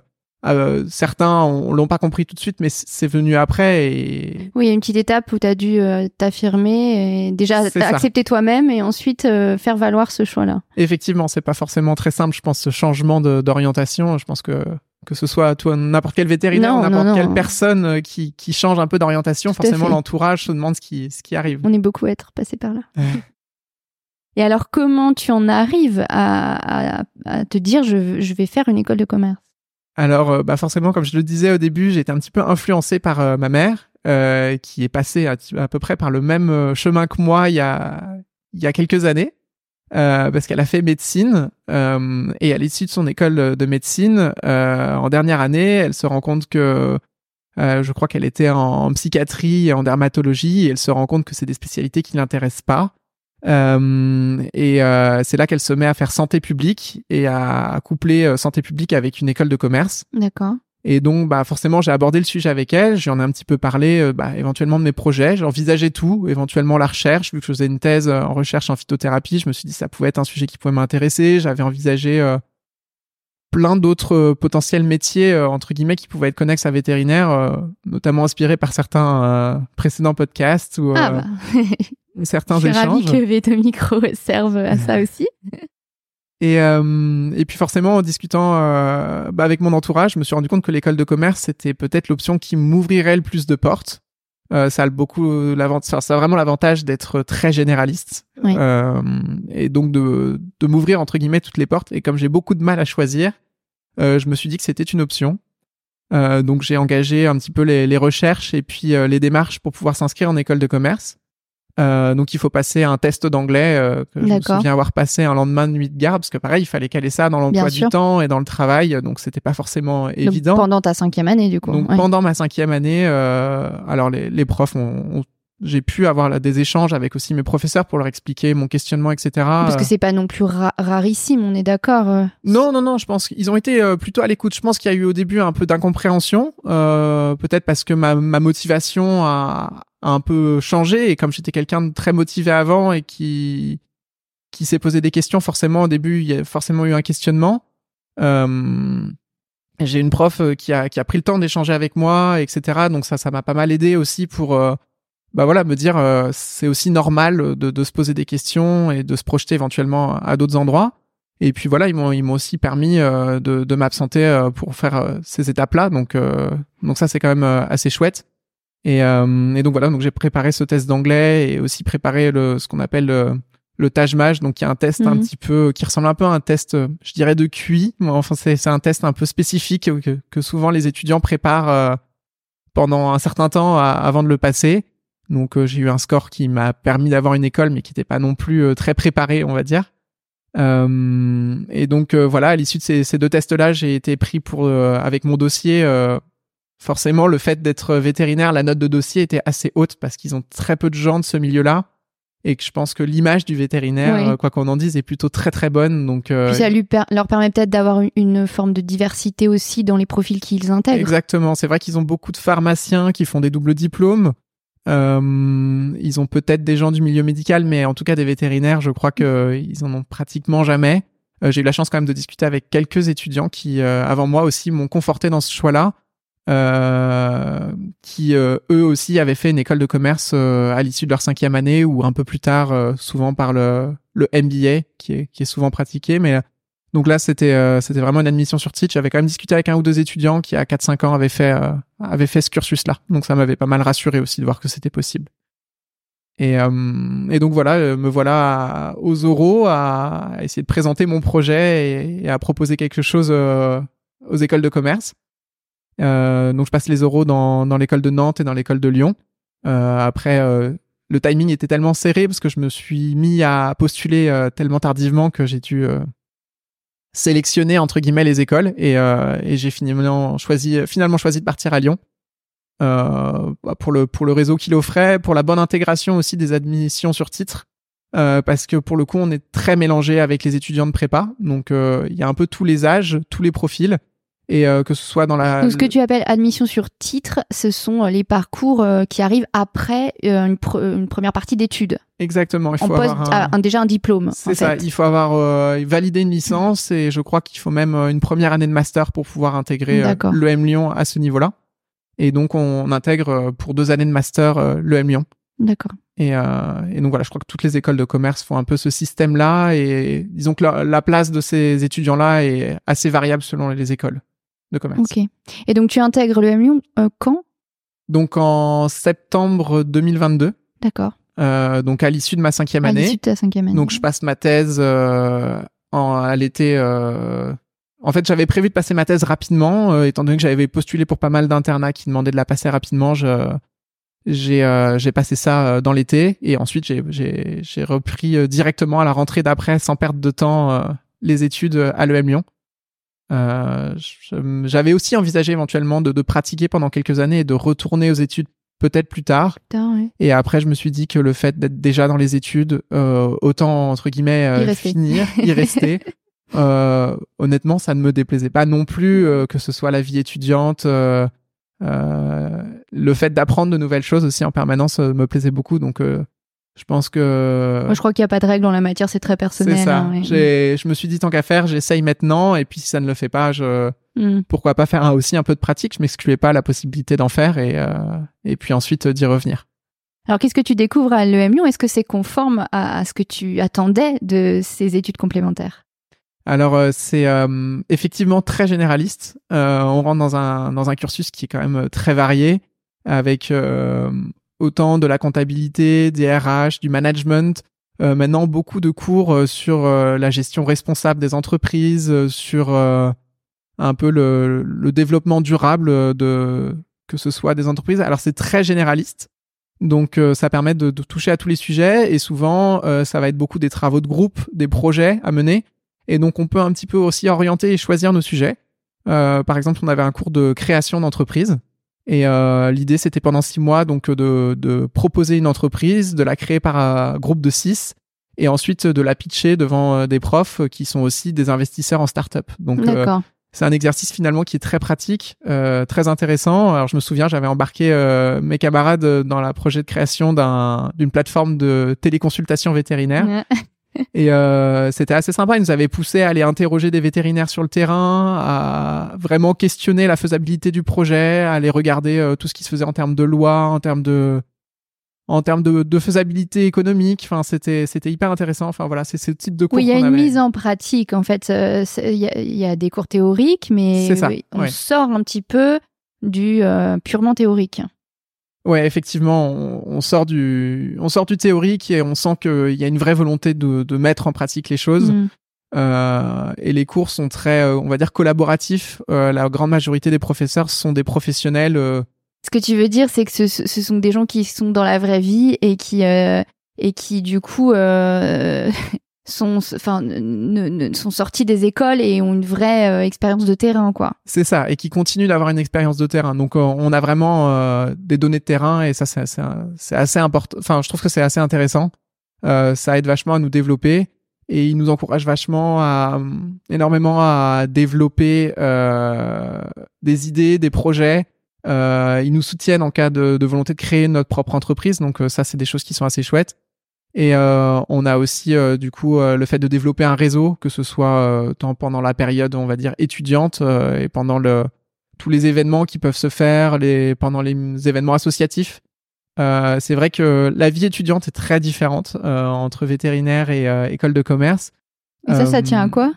euh, certains on, l'ont pas compris tout de suite mais c'est venu après et oui il y a une petite étape où tu as dû euh, t'affirmer et déjà accepter toi-même et ensuite euh, faire valoir ce choix là effectivement c'est pas forcément très simple je pense ce changement d'orientation. Je pense que que ce soit toi n'importe quel vétérinaire n'importe non. quelle personne euh, qui, qui change un peu d'orientation forcément l'entourage se demande ce qui ce qui arrive. On est beaucoup à être passé par là. Et alors comment tu en arrives à, à- à te dire je, je vais faire une école de commerce? Alors, euh, bah forcément, comme je le disais au début, j'ai été un petit peu influencé par euh, ma mère, euh, qui est passée à, à peu près par le même chemin que moi il y a, il y a quelques années, euh, parce qu'elle a fait médecine, euh, et à l'issue de son école de médecine, euh, en dernière année, elle se rend compte que euh, je crois qu'elle était en, psychiatrie et en dermatologie, et elle se rend compte que c'est des spécialités qui l'intéressent pas. Euh, et c'est là qu'elle se met à faire santé publique et à, coupler santé publique avec une école de commerce. d'accord Et donc, bah, forcément, j'ai abordé le sujet avec elle. J'en ai un petit peu parlé, euh, bah, éventuellement de mes projets. J'ai envisagé tout, éventuellement la recherche. Vu que je faisais une thèse euh, en recherche en phytothérapie, je me suis dit que ça pouvait être un sujet qui pouvait m'intéresser. J'avais envisagé euh, plein d'autres euh, potentiels métiers, entre guillemets, qui pouvaient être connexes à vétérinaire, notamment inspirés par certains précédents podcasts ou ah bah certains je suis ravie que Veto Micro serve à ça aussi Et, euh, et puis forcément, en discutant euh, bah, avec mon entourage, je me suis rendu compte que l'école de commerce, c'était peut-être l'option qui m'ouvrirait le plus de portes. Euh, ça a beaucoup l'avantage, ça a vraiment l'avantage d'être très généraliste Oui. Et donc de, de m'ouvrir entre guillemets toutes les portes. Et comme j'ai beaucoup de mal à choisir, je me suis dit que c'était une option. Donc j'ai engagé un petit peu les, les recherches et puis les démarches pour pouvoir s'inscrire en école de commerce. Euh, donc il faut passer un test d'anglais euh, que je me souviens avoir passé un lendemain de nuit de garde parce que pareil il fallait caler ça dans l'emploi du temps et dans le travail donc c'était pas forcément Donc, évident. pendant ta cinquième année du coup Donc ouais. pendant ma cinquième année, euh, alors les, les profs ont, ont- j'ai pu avoir là, des échanges avec aussi mes professeurs pour leur expliquer mon questionnement etc. parce que c'est pas non plus ra- rarissime on est d'accord euh. non, non, non, je pense qu'ils ont été euh, plutôt à l'écoute. Je pense qu'il y a eu au début un peu d'incompréhension, euh, peut-être parce que ma, ma motivation a un peu changé et comme j'étais quelqu'un de très motivé avant et qui qui s'est posé des questions, forcément au début il y a forcément eu un questionnement. Euh, j'ai une prof euh, qui a qui a pris le temps d'échanger avec moi, etc. Donc ça, ça m'a pas mal aidé aussi pour euh, bah voilà me dire euh, c'est aussi normal de, de se poser des questions et de se projeter éventuellement à d'autres endroits. Et puis voilà, ils m'ont ils m'ont aussi permis euh, de, de m'absenter pour faire ces étapes-là. Donc donc ça c'est quand même assez chouette. Et, euh, et donc voilà, donc j'ai préparé ce test d'anglais et aussi préparé le ce qu'on appelle le, le Taj-Maj, donc qui est un test un Mhm. petit peu qui ressemble un peu à un test, je dirais de QI. Enfin c'est un test un peu spécifique que, que souvent les étudiants préparent euh, pendant un certain temps à- avant de le passer. Donc euh, j'ai eu un score qui m'a permis d'avoir une école, mais qui n'était pas non plus euh, très préparé, on va dire. Euh, et donc euh, voilà, à l'issue de ces, ces deux tests-là, j'ai été pris pour euh, avec mon dossier. Forcément, le fait d'être vétérinaire, la note de dossier était assez haute parce qu'ils ont très peu de gens de ce milieu-là et que je pense que l'image du vétérinaire, Oui. euh, quoi qu'on en dise, est plutôt très très bonne. Donc euh, Puis ça lui per- leur permet peut-être d'avoir une- forme de diversité aussi dans les profils qu'ils intègrent. Exactement. C'est vrai qu'ils ont beaucoup de pharmaciens qui font des doubles diplômes. Euh, ils ont peut-être des gens du milieu médical, mais en tout cas des vétérinaires, je crois qu'ils en ont pratiquement jamais. Euh, J'ai eu la chance quand même de discuter avec quelques étudiants qui, avant moi aussi, m'ont conforté dans ce choix-là, euh, qui euh, eux aussi avaient fait une école de commerce euh, à l'issue de leur cinquième année ou un peu plus tard, souvent par le, le MBA qui est, qui est souvent pratiqué. Mais donc là, c'était c'était vraiment une admission sur titre. J'avais quand même discuté avec un ou deux étudiants qui, à 4-5 ans, avaient fait, avaient fait ce cursus-là. Donc ça m'avait pas mal rassuré aussi de voir que c'était possible. Et, et donc voilà, me voilà aux oraux à, essayer de présenter mon projet et, à proposer quelque chose aux écoles de commerce. Euh, donc je passe les oraux dans, dans l'école de Nantes et dans l'école de Lyon. Euh, après, euh, le timing était tellement serré parce que je me suis mis à postuler tellement tardivement que j'ai dû sélectionner entre guillemets les écoles et, euh, et j'ai finalement choisi finalement choisi de partir à Lyon euh, bah, pour le pour le réseau qu'il offrait, pour la bonne intégration aussi des admissions sur titre. Euh, parce que pour le coup, on est très mélangé avec les étudiants de prépa, donc il y a un peu tous les âges, tous les profils, et euh, que ce soit dans la. Donc, ce que tu appelles admission sur titre, ce sont euh, les parcours euh, qui arrivent après euh, une, pr- une première partie d'études. Exactement, il On faut pose un... ah, un- déjà un diplôme. C'est ça, fait. il faut avoir validé une licence et je crois qu'il faut même une première année de master pour pouvoir intégrer D'accord. l'EM Lyon à ce niveau-là. Et donc on intègre pour deux années de master euh, l'EM Lyon. D'accord. Et, euh, et donc voilà, je crois que toutes les écoles de commerce font un peu ce système-là et disons que la, la place de ces étudiants-là est assez variable selon les écoles de commerce. Ok. Et donc tu intègres le M Lyon euh, quand? Donc en septembre 2022, D'accord. euh, donc à l'issue de ma cinquième À année, l'issue de ta cinquième année. Donc je passe ma thèse euh, en, à l'été. En fait, j'avais prévu de passer ma thèse rapidement, étant donné que j'avais postulé pour pas mal d'internats qui demandaient de la passer rapidement. Je j'ai euh, j'ai passé ça euh, dans l'été et ensuite j'ai j'ai j'ai repris euh, directement à la rentrée d'après sans perdre de temps les études à l'EM Lyon. Euh, J'avais aussi envisagé éventuellement de, de pratiquer pendant quelques années et de retourner aux études peut-être plus tard. Putain, ouais. Et après, je me suis dit que le fait d'être déjà dans les études, euh, autant entre guillemets euh, Y finir, y rester. Honnêtement, ça ne me déplaisait pas non plus que ce soit la vie étudiante. le fait d'apprendre de nouvelles choses aussi en permanence me plaisait beaucoup. Donc, je pense que Moi, je crois qu'il n'y a pas de règle en la matière, c'est très personnel. c'est ça. hein, ouais. Je me suis dit tant qu'à faire, j'essaye maintenant. Et puis, si ça ne le fait pas, je Mm. pourquoi pas faire un- aussi un peu de pratique. Je m'excluais pas la possibilité d'en faire et euh, et puis ensuite d'y revenir. Alors, qu'est-ce que tu découvres à l'EM Lyon Est-ce que c'est conforme à, à ce que tu attendais de ces études complémentaires? Alors euh, c'est euh, effectivement très généraliste. On rentre dans un dans un cursus qui est quand même très varié, avec euh, autant de la comptabilité, des RH, du management. Euh, maintenant beaucoup de cours euh, sur euh, la gestion responsable des entreprises, sur un peu le, développement durable de que ce soit des entreprises. Alors c'est très généraliste. Donc ça permet de, toucher à tous les sujets et souvent ça va être beaucoup des travaux de groupe, des projets à mener et donc, on peut un petit peu aussi orienter et choisir nos sujets. Par exemple, on avait un cours de création d'entreprise. Et euh, l'idée, c'était pendant six mois donc de, de proposer une entreprise, de la créer par un groupe de six, et ensuite de la pitcher devant euh, des profs qui sont aussi des investisseurs en start-up. Donc, euh, c'est un exercice finalement qui est très pratique, euh, très intéressant. Alors, je me souviens, j'avais embarqué euh, mes camarades dans la projet de création d'un- d'une plateforme de téléconsultation vétérinaire. Ouais. Et euh, c'était assez sympa. Ils nous avaient poussé à aller interroger des vétérinaires sur le terrain, à vraiment questionner la faisabilité du projet, à aller regarder euh, tout ce qui se faisait en termes de loi, en termes de en termes de, de faisabilité économique. Enfin, c'était c'était hyper intéressant. Enfin voilà, c'est ce type de cours. Oui, il y a une avait. mise en pratique. En fait, euh, il y, a- il y a des cours théoriques, mais C'est ça, oui, on ouais. sort un petit peu du euh, purement théorique. Ouais, effectivement, on, on sort du on sort du théorique et on sent qu'il y a une vraie volonté de, de mettre en pratique les choses. Mm. Euh, et les cours sont très, euh, on va dire, collaboratifs. Euh, la grande majorité des professeurs sont des professionnels. euh, Ce que tu veux dire, c'est que ce, ce sont des gens qui sont dans la vraie vie et qui euh, et qui du coup euh, sont enfin ne, ne- sont sortis des écoles et ont une vraie euh, expérience de terrain quoi. C'est ça, et qui continuent d'avoir une expérience de terrain. Donc, euh, on a vraiment euh, des données de terrain, et ça, c'est assez, assez important. Enfin, je trouve que c'est assez intéressant. Euh, ça aide vachement à nous développer, et ils nous encouragent vachement à énormément à développer euh, des idées, des projets. Euh, ils nous soutiennent en cas de, de volonté de créer notre propre entreprise. Donc, ça, c'est des choses qui sont assez chouettes. Et euh, on a aussi euh, du coup euh, le fait de développer un réseau, que ce soit euh, tant pendant la période, on va dire étudiante, euh, et pendant le tous les événements qui peuvent se faire, les pendant les événements associatifs. Euh, c'est vrai que la vie étudiante est très différente euh, entre vétérinaire et euh, école de commerce. Et ça, ça tient à quoi?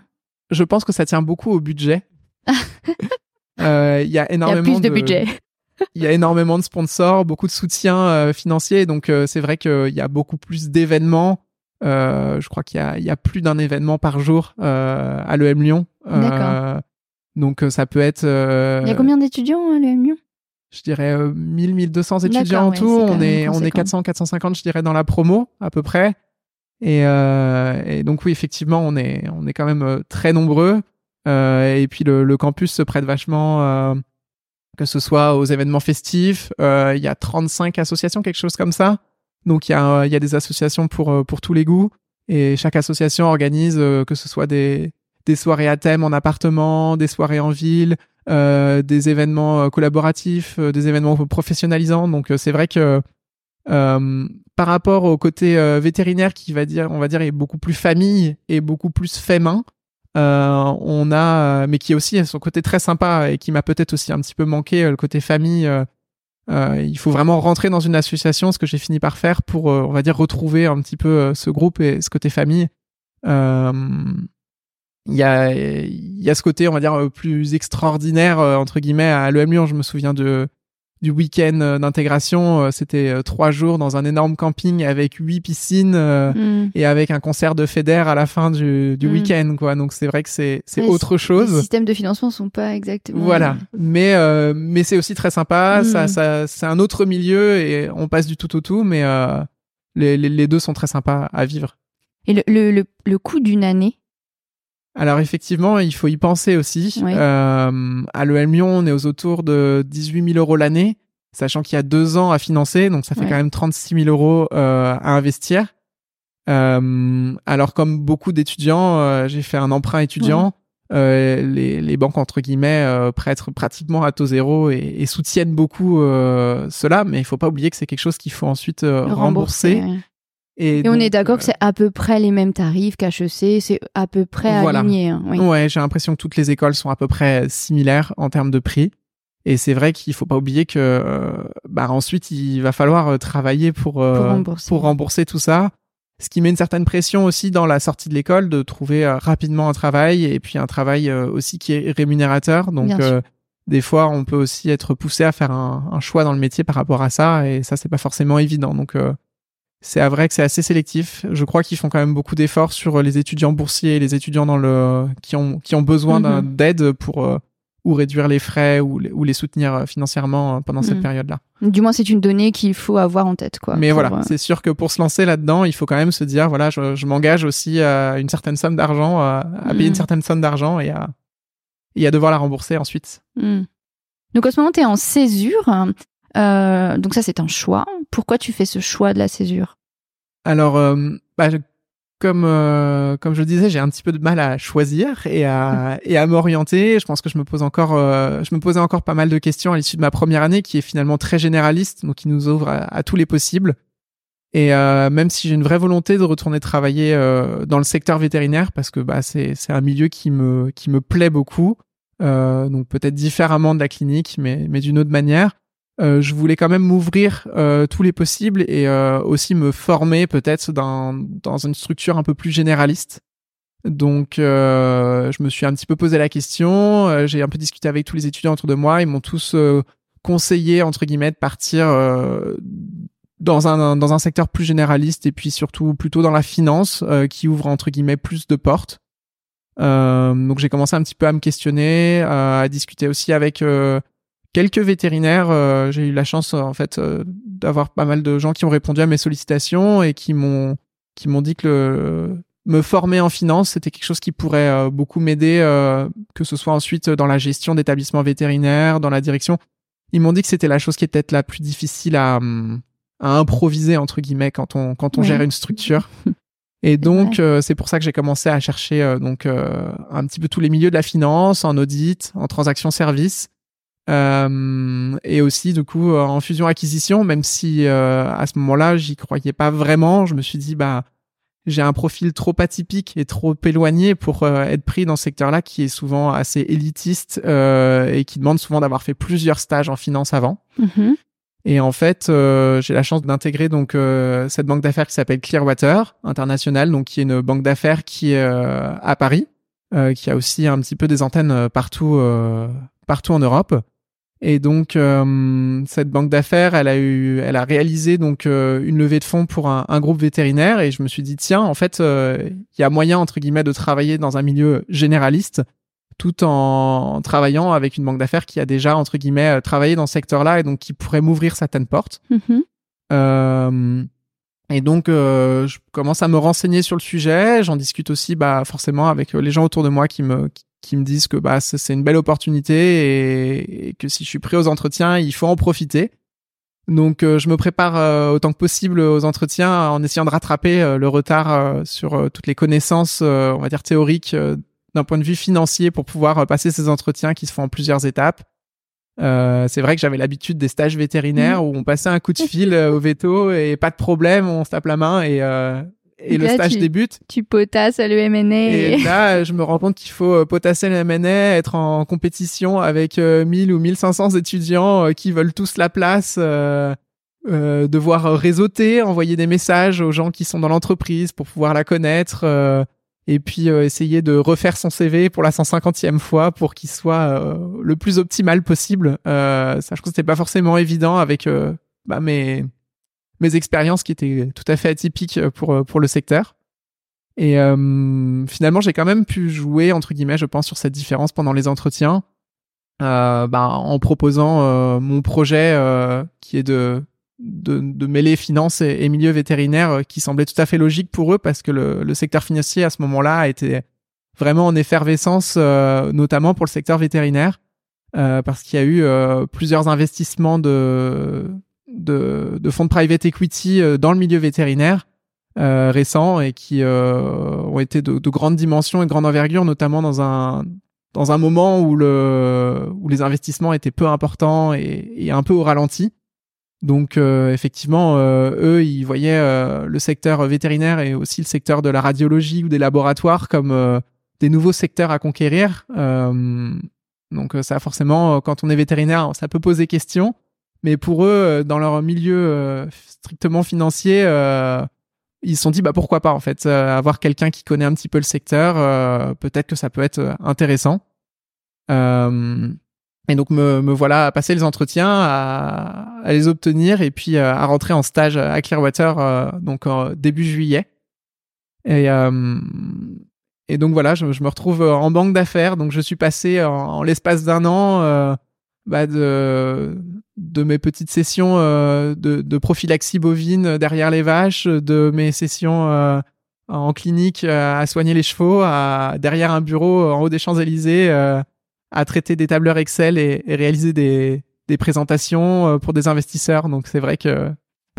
Je pense que ça tient beaucoup au budget. Il y a Il y a énormément plus de budget. Il y a énormément de sponsors, beaucoup de soutien euh, financier. Donc, euh, c'est vrai qu'il y a beaucoup plus d'événements. Euh, je crois qu'il y a, il y a plus d'un événement par jour à l'EM Lyon. D'accord. Donc, ça peut être. Il y a combien d'étudiants à l'EM Lyon? Je dirais 1000 1200 étudiants en ouais, tout. quand On est on est conséquent. 400 450 je dirais dans la promo à peu près. Et, euh, et donc oui effectivement on est on est quand même très nombreux. Euh, et puis le, le campus se prête vachement euh, que ce soit aux événements festifs. Euh, Il y a 35 associations quelque chose comme ça. Donc il y a il y a des associations pour euh, pour tous les goûts. Et chaque association organise euh, que ce soit des des soirées à thème en appartement, des soirées en ville, euh, des événements euh, collaboratifs, euh, des événements professionnalisants. Donc euh, c'est vrai que euh, par rapport au côté euh, vétérinaire qui va dire, on va dire, est beaucoup plus famille et beaucoup plus fait main, euh, on a, euh, mais qui aussi son côté très sympa et qui m'a peut-être aussi un petit peu manqué euh, le côté famille. il faut vraiment rentrer dans une association, ce que j'ai fini par faire pour, on va dire, retrouver un petit peu ce groupe et ce côté famille. Il y a, y a ce côté, on va dire, plus extraordinaire, entre guillemets, à l'EM Lyon. Je me souviens de, du week-end euh, d'intégration. Euh, C'était euh, trois jours dans un énorme camping avec huit piscines Mm. et avec un concert de Feder à la fin du, du Mm. week-end, quoi. Donc c'est vrai que c'est, c'est Ouais, autre Les chose. systèmes de financement sont pas exactement. Voilà, mais euh, mais c'est aussi très sympa. Mm. Ça, ça, c'est un autre milieu et on passe du tout au tout, mais euh, les, les, les deux sont très sympas à vivre. Et le, le, le, le coût d'une année Alors effectivement, il faut y penser aussi. Oui. Euh, à l'EM Lyon, on est aux autours de 18 000 euros l'année, sachant qu'il y a deux ans à financer, donc ça fait quand même 36 000 euros euh, à investir. Euh, alors comme beaucoup d'étudiants, j'ai fait un emprunt étudiant. Les, les banques entre guillemets prêtent pratiquement à taux zéro et, et soutiennent beaucoup cela, mais il faut pas oublier que c'est quelque chose qu'il faut ensuite rembourser. Et, on est d'accord euh, que c'est à peu près les mêmes tarifs qu'HEC, c'est à peu près Voilà. aligné. hein, oui. Ouais, j'ai l'impression que toutes les écoles sont à peu près similaires en termes de prix. Et c'est vrai qu'il faut pas oublier que euh, bah ensuite il va falloir euh, travailler pour euh, Pour rembourser. pour rembourser tout ça. Ce qui met une certaine pression aussi dans la sortie de l'école de trouver euh, rapidement un travail et puis un travail euh, aussi qui est rémunérateur. Donc euh, des fois on peut aussi être poussé à faire un, un choix dans le métier par rapport à ça et ça c'est pas forcément évident. Donc euh, c'est vrai que c'est assez sélectif. Je crois qu'ils font quand même beaucoup d'efforts sur les étudiants boursiers et les étudiants dans le qui ont qui ont besoin Mhm. d'aide pour euh, ou réduire les frais ou les, ou les soutenir euh, financièrement euh, pendant cette Mhm. période-là. Du moins, c'est une donnée qu'il faut avoir en tête. Quoi, Mais voilà, euh, c'est sûr que pour se lancer là-dedans, il faut quand même se dire voilà, je, je m'engage aussi à une certaine somme d'argent, à, à payer Mhm. une certaine somme d'argent et à et à devoir la rembourser ensuite. hmm. Donc, en ce moment, tu es en césure. Euh, donc, ça, c'est un choix. Pourquoi tu fais ce choix de la césure? Alors, euh, bah, comme euh, comme je le disais, j'ai un petit peu de mal à choisir et à et à m'orienter. Je pense que je me pose encore, je me posais encore pas mal de questions à l'issue de ma première année, qui est finalement très généraliste, donc qui nous ouvre à, à tous les possibles. Et même si j'ai une vraie volonté de retourner travailler dans le secteur vétérinaire, parce que bah c'est c'est un milieu qui me qui me plaît beaucoup, euh, donc peut-être différemment de la clinique, mais mais d'une autre manière. Euh, je voulais quand même m'ouvrir euh, tous les possibles et euh, aussi me former peut-être dans, dans une structure un peu plus généraliste. Donc, euh, je me suis un petit peu posé la question. euh, J'ai un peu discuté avec tous les étudiants autour de moi. Ils m'ont tous conseillé entre guillemets de partir dans un dans un secteur plus généraliste et puis surtout plutôt dans la finance qui ouvre entre guillemets plus de portes. Donc j'ai commencé un petit peu à me questionner, à discuter aussi avec quelques vétérinaires. euh, j'ai eu la chance en fait euh, d'avoir pas mal de gens qui ont répondu à mes sollicitations et qui m'ont qui m'ont dit que le, me former en finance c'était quelque chose qui pourrait euh, beaucoup m'aider, que ce soit ensuite dans la gestion d'établissements vétérinaires, dans la direction. Ils m'ont dit que c'était la chose qui est peut-être la plus difficile à, hum, à improviser entre guillemets quand on quand on gère une structure. Et donc c'est pour ça que j'ai commencé à chercher donc un petit peu tous les milieux de la finance, en audit, en transaction service. Euh, et aussi du coup euh, en fusion acquisition même si euh, à ce moment-là j'y croyais pas vraiment je me suis dit bah j'ai un profil trop atypique et trop éloigné pour euh, être pris dans ce secteur-là qui est souvent assez élitiste euh, et qui demande souvent d'avoir fait plusieurs stages en finance avant Mhm. et en fait, j'ai la chance d'intégrer donc euh, cette banque d'affaires qui s'appelle Clearwater International, donc qui est une banque d'affaires qui est à Paris, euh, qui a aussi un petit peu des antennes partout euh, partout en Europe. Et donc euh, cette banque d'affaires, elle a eu, elle a réalisé donc euh, une levée de fonds pour un, un groupe vétérinaire et je me suis dit tiens en fait euh, il y a moyen entre guillemets de travailler dans un milieu généraliste tout en travaillant avec une banque d'affaires qui a déjà entre guillemets travaillé dans ce secteur-là et donc qui pourrait m'ouvrir certaines portes. Euh, et donc, euh, je commence à me renseigner sur le sujet. J'en discute aussi, bah, forcément, avec les gens autour de moi qui me qui me disent que bah c'est une belle opportunité et, et, que si je suis prêt aux entretiens, il faut en profiter. Donc, euh, je me prépare euh, autant que possible aux entretiens en essayant de rattraper euh, le retard sur toutes les connaissances, on va dire théoriques, d'un point de vue financier, pour pouvoir passer ces entretiens qui se font en plusieurs étapes. Euh, c'est vrai que j'avais l'habitude des stages vétérinaires mmh. où on passait un coup de fil euh, au veto et pas de problème, on se tape la main et, euh, et, le stage débute. Tu potasses à l'EMNA. Et... là, je me rends compte qu'il faut potasser l'EMNA, être en compétition avec 1000 ou 1500 étudiants qui veulent tous la place. devoir réseauter, envoyer des messages aux gens qui sont dans l'entreprise pour pouvoir la connaître, et puis euh, essayer de refaire son CV pour la 150e fois pour qu'il soit euh, le plus optimal possible. Euh, ça, je trouve que c'était pas forcément évident avec euh, bah, mes mes expériences qui étaient tout à fait atypiques pour pour le secteur. Et finalement, j'ai quand même pu jouer entre guillemets, je pense, sur cette différence pendant les entretiens, bah, en proposant mon projet qui est de de, de, mêler finance et, milieu vétérinaire euh, qui semblait tout à fait logique pour eux parce que le, le secteur financier à ce moment-là a été vraiment en effervescence, euh, notamment pour le secteur vétérinaire, euh, parce qu'il y a eu euh, plusieurs investissements de, de, de, fonds de private equity euh, dans le milieu vétérinaire récents et qui ont été de, de grandes dimensions et de grande envergure, notamment dans un dans un moment où le où les investissements étaient peu importants et, et un peu au ralenti. Donc euh, effectivement, euh, eux, ils voyaient euh, le secteur vétérinaire et aussi le secteur de la radiologie ou des laboratoires comme des nouveaux secteurs à conquérir. donc ça, forcément, quand on est vétérinaire, ça peut poser question. Mais pour eux, dans leur milieu strictement financier, ils se sont dit bah pourquoi pas en fait avoir quelqu'un qui connaît un petit peu le secteur, peut-être que ça peut être intéressant. Et donc me, voilà à passer les entretiens, à, les obtenir et puis euh, à rentrer en stage à Clearwater euh, donc début juillet. Et, euh, donc voilà, je, me retrouve en banque d'affaires. Donc je suis passé en l'espace d'un an bah de, mes petites sessions de, de, prophylaxie bovine derrière les vaches, de mes sessions en clinique à soigner les chevaux, à, derrière un bureau en haut des Champs-Élysées à traiter des tableurs Excel et, réaliser des, des, présentations euh, pour des investisseurs. Donc c'est vrai que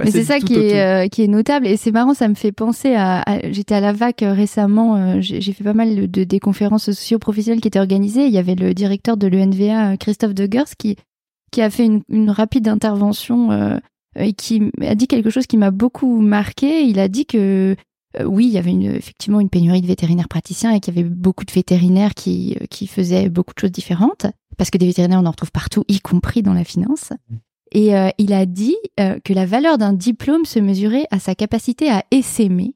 Mais c'est ça qui est, euh, qui est notable. Et c'est marrant, ça me fait penser à, j'étais à la VAC euh, récemment, j'ai fait pas mal de des conférences socio-professionnelles qui étaient organisées, il y avait le directeur de l'UNVA Christophe Degers qui qui a fait une, une rapide intervention et qui a dit quelque chose qui m'a beaucoup marqué, il a dit que euh, oui, il y avait une, effectivement une pénurie de vétérinaires praticiens et qu'il y avait beaucoup de vétérinaires qui, euh, qui faisaient beaucoup de choses différentes, parce que des vétérinaires, on en retrouve partout, y compris dans la finance. Et euh, il a dit que la valeur d'un diplôme se mesurait à sa capacité à essaimer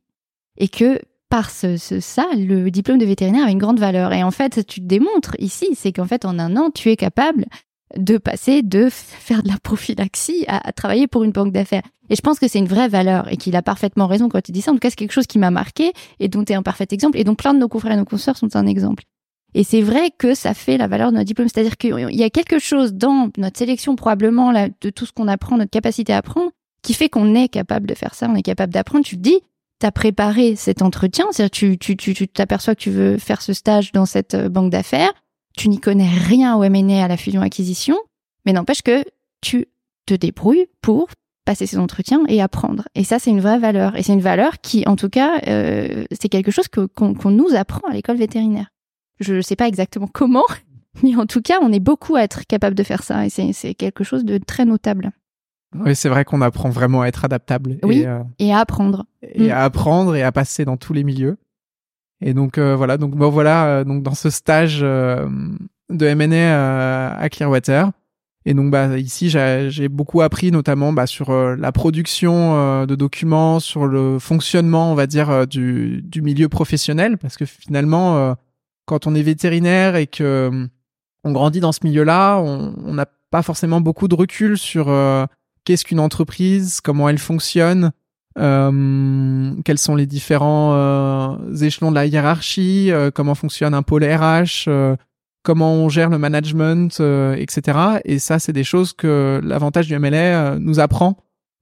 et que par ce, ça, le diplôme de vétérinaire a une grande valeur. Et en fait, tu te démontres ici, c'est qu'en fait, en un an, tu es capable de passer de faire de la prophylaxie à, travailler pour une banque d'affaires. Et je pense que c'est une vraie valeur et qu'il a parfaitement raison quand il dit ça. En tout cas, c'est quelque chose qui m'a marqué et dont tu es un parfait exemple et dont plein de nos confrères et nos consoeurs sont un exemple. Et c'est vrai que ça fait la valeur de notre diplôme. C'est-à-dire qu'il y a quelque chose dans notre sélection, probablement, là, de tout ce qu'on apprend, notre capacité à apprendre, qui fait qu'on est capable de faire ça, on est capable d'apprendre. Tu te dis, tu as préparé cet entretien, c'est-à-dire tu tu tu t'aperçois que tu veux faire ce stage dans cette euh, banque d'affaires, tu n'y connais rien au M&A à la fusion-acquisition, mais n'empêche que tu te débrouilles pour passer ces entretiens et apprendre. Et ça, c'est une vraie valeur. Et c'est une valeur qui, en tout cas, euh, c'est quelque chose qu'on nous apprend à l'école vétérinaire. Je ne sais pas exactement comment, mais en tout cas, on est beaucoup à être capable de faire ça. Et c'est quelque chose de très notable. Oui, c'est vrai qu'on apprend vraiment à être adaptable. Oui, et, euh, et à apprendre. Et à apprendre et à passer dans tous les milieux. Et donc euh, voilà, donc bon voilà, euh, donc dans ce stage de M&A à Clearwater. Et donc bah ici j'ai beaucoup appris notamment bah, sur la production de documents, sur le fonctionnement on va dire du, du milieu professionnel parce que finalement quand on est vétérinaire et que on grandit dans ce milieu-là, on n'a pas forcément beaucoup de recul sur qu'est-ce qu'une entreprise, comment elle fonctionne, euh, quels sont les différents euh, échelons de la hiérarchie, euh, comment fonctionne un pôle RH, comment on gère le management, etc. Et ça, c'est des choses que l'avantage du MLA nous apprend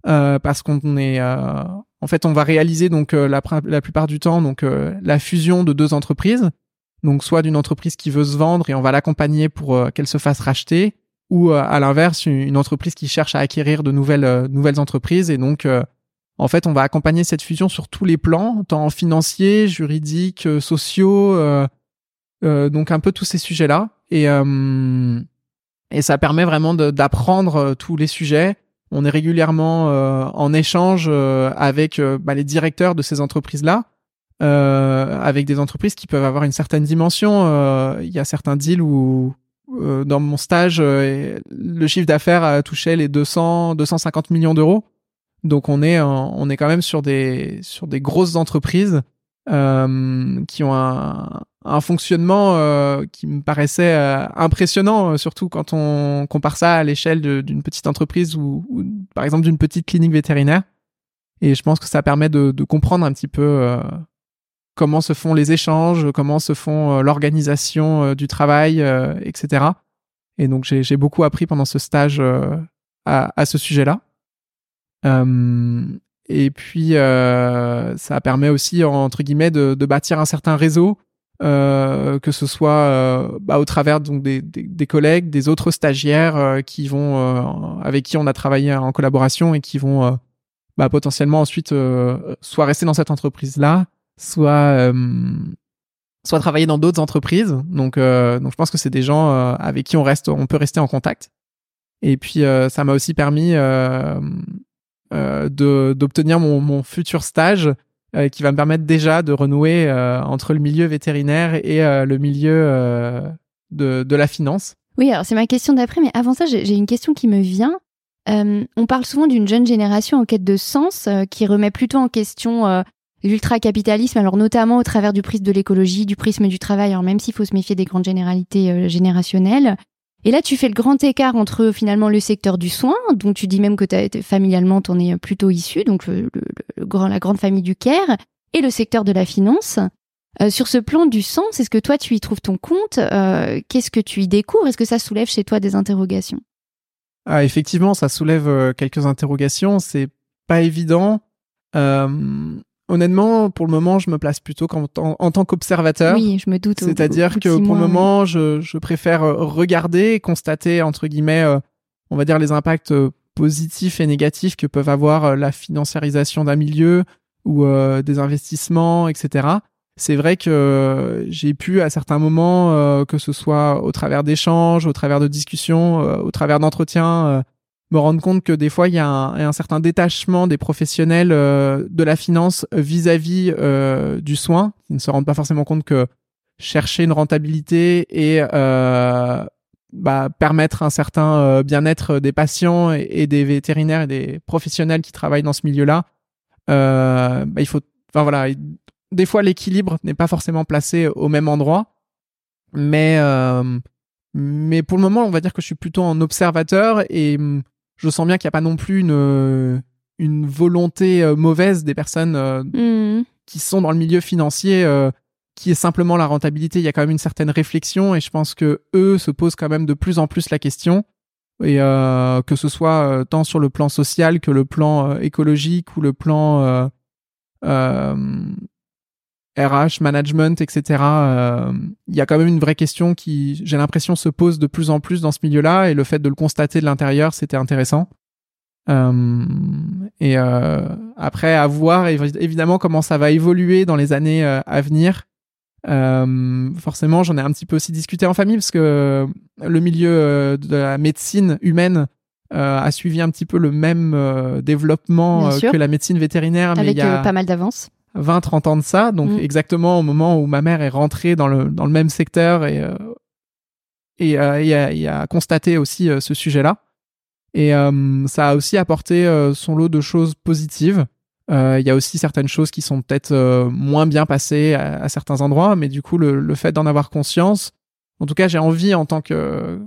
parce qu'on est en fait, on va réaliser donc la, la plupart du temps donc la fusion de deux entreprises donc soit d'une entreprise qui veut se vendre et on va l'accompagner pour euh, qu'elle se fasse racheter, ou euh, à l'inverse une entreprise qui cherche à acquérir de nouvelles euh, nouvelles entreprises. Et donc en fait on va accompagner cette fusion sur tous les plans, tant financiers, juridiques, sociaux, donc un peu tous ces sujets là et et ça permet vraiment d'apprendre tous les sujets. On est régulièrement en échange avec bah, les directeurs de ces entreprises là avec des entreprises qui peuvent avoir une certaine dimension. Euh, il y a certains deals où euh, dans mon stage, le chiffre d'affaires a touché les 200, 250 millions d'euros. Donc on est on est quand même sur des sur des grosses entreprises euh, qui ont un, un fonctionnement euh, qui me paraissait impressionnant, surtout quand on compare ça à l'échelle d'une petite entreprise ou, ou par exemple d'une petite clinique vétérinaire. Et je pense que ça permet de, de comprendre un petit peu comment se font les échanges, comment se font euh, l'organisation euh, du travail, euh, etc. Et donc j'ai beaucoup appris pendant ce stage à, ce sujet-là. et puis ça permet aussi entre guillemets de, bâtir un certain réseau, que ce soit bah, au travers des, collègues, des autres stagiaires qui vont avec qui on a travaillé en collaboration et qui vont bah, potentiellement ensuite soit rester dans cette entreprise là, soit euh, soit travailler dans d'autres entreprises. Donc euh, donc je pense que c'est des gens euh, avec qui on reste on peut rester en contact. Et puis ça m'a aussi permis d'obtenir mon, mon futur stage qui va me permettre déjà de renouer entre le milieu vétérinaire et le milieu de, de la finance. Oui, alors c'est ma question d'après, mais avant ça, j'ai une question qui me vient. on parle souvent d'une jeune génération en quête de sens qui remet plutôt en question l'ultra-capitalisme, alors notamment au travers du prisme de l'écologie, du prisme du travail, alors même s'il faut se méfier des grandes généralités euh, générationnelles. Et là, tu fais le grand écart entre finalement le secteur du soin, donc tu dis même que as, familialement, tu en es plutôt issu, donc le, grand, la grande famille du care, et le secteur de la finance. Euh, sur ce plan du sens, est-ce que toi, tu y trouves ton compte euh, Qu'est-ce que tu y découvres? Est-ce que ça soulève chez toi des interrogations? Ah, Effectivement, ça soulève quelques interrogations. C'est pas évident. Euh, Honnêtement, pour le moment, je me place plutôt en, en, tant qu'observateur. Oui, je me doute. C'est-à-dire que pour le moment, je, je, préfère euh, regarder constater, entre guillemets, euh, on va dire les impacts euh, positifs et négatifs que peuvent avoir la financiarisation d'un milieu ou des investissements, etc. C'est vrai que j'ai pu à certains moments, que ce soit au travers d'échanges, au travers de discussions, au travers d'entretiens, me rendre compte que des fois il y a un, certain détachement des professionnels euh, de la finance vis-à-vis euh, du soin, Ils ne se rendent pas forcément compte que chercher une rentabilité et euh, bah, permettre un certain bien-être des patients et, des vétérinaires et des professionnels qui travaillent dans ce milieu-là, bah, il faut, enfin voilà, des fois l'équilibre n'est pas forcément placé au même endroit, mais mais pour le moment, on va dire que je suis plutôt en observateur et je sens bien qu'il n'y a pas non plus une, euh, une volonté euh, mauvaise des personnes euh, mmh. qui sont dans le milieu financier qui est simplement la rentabilité. Il y a quand même une certaine réflexion et je pense que eux se posent quand même de plus en plus la question et que ce soit tant sur le plan social que le plan écologique ou le plan RH, management, etc. Il y a quand même une vraie question qui, j'ai l'impression, se pose de plus en plus dans ce milieu-là et le fait de le constater de l'intérieur, c'était intéressant. Euh, et euh, après, à voir évidemment comment ça va évoluer dans les années euh, à venir. forcément, j'en ai un petit peu aussi discuté en famille parce que le milieu de la médecine humaine a suivi un petit peu le même développement que la médecine vétérinaire. Avec mais il y a... pas mal d'avance. 20-30 ans de ça, donc mm. exactement au moment où ma mère est rentrée dans le, dans le même secteur et, euh, et, euh, et, a, constaté aussi euh, ce sujet-là. Et ça a aussi apporté son lot de choses positives. Il y a aussi certaines choses qui sont peut-être moins bien passées à, certains endroits, mais du coup, le, le fait d'en avoir conscience, en tout cas, j'ai envie en tant que,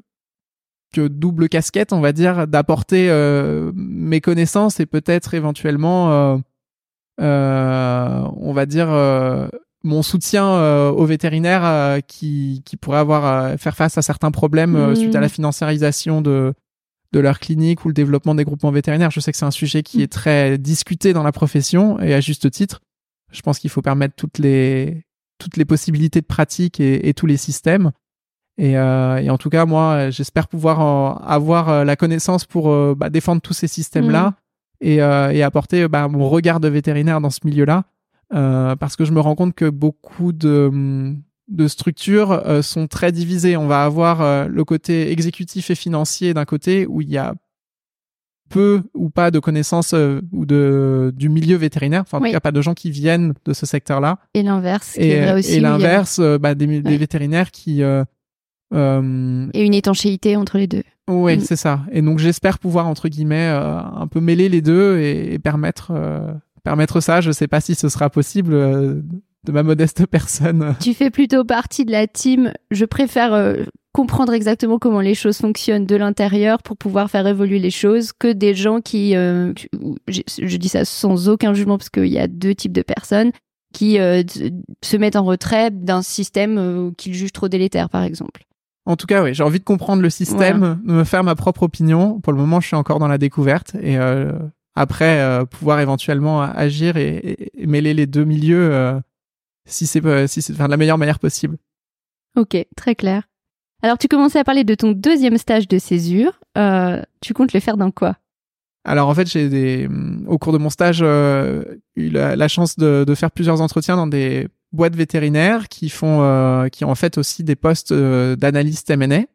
que double casquette, on va dire, d'apporter mes connaissances et peut-être éventuellement euh, on va dire, euh, mon soutien euh, aux vétérinaires euh, qui, qui pourraient avoir euh, faire face à certains problèmes euh, suite à la financiarisation de de leur clinique ou le développement des groupements vétérinaires. Je sais que c'est un sujet qui est très discuté dans la profession et à juste titre. Je pense qu'il faut permettre toutes les toutes les possibilités de pratique et, et tous les systèmes. Et, euh, et en tout cas, moi, j'espère pouvoir en avoir euh, la connaissance pour euh, bah, défendre tous ces systèmes-là et, euh, et apporter bah, mon regard de vétérinaire dans ce milieu-là. Euh, parce que je me rends compte que beaucoup de, de structures euh, sont très divisées. On va avoir euh, le côté exécutif et financier d'un côté où il y a peu ou pas de connaissances euh, ou de du milieu vétérinaire, enfin en Oui. tout cas pas de gens qui viennent de ce secteur-là. Et l'inverse, qui Et, est vrai aussi. l'inverse, euh, bah, des, vétérinaires qui euh, Et une étanchéité entre les deux. oui, Mm. c'est ça. Et donc j'espère pouvoir entre guillemets euh, un peu mêler les deux et, et permettre euh, permettre ça. Je sais pas si ce sera possible euh, de ma modeste personne. Tu fais plutôt partie de la team. Je préfère euh, comprendre exactement comment les choses fonctionnent de l'intérieur pour pouvoir faire évoluer les choses que des gens qui, euh, je, je dis ça sans aucun jugement parce qu'il y a deux types de personnes qui euh, se mettent en retrait d'un système euh, qu'ils jugent trop délétère, par exemple. En tout cas, oui, j'ai envie de comprendre le système, de me faire ma propre opinion. Pour le moment, je suis encore dans la découverte et euh, après euh, pouvoir éventuellement agir et, et- et mêler les deux milieux euh, si c'est si c'est enfin, de la meilleure manière possible. Ok, très clair. Alors, tu commençais à parler de ton deuxième stage de césure. Tu comptes le faire dans quoi? Alors en fait, j'ai des au cours de mon stage euh, eu la, la chance de, de faire plusieurs entretiens dans des boîtes vétérinaires qui font euh, qui ont en fait aussi des postes euh, d'analyste M&A.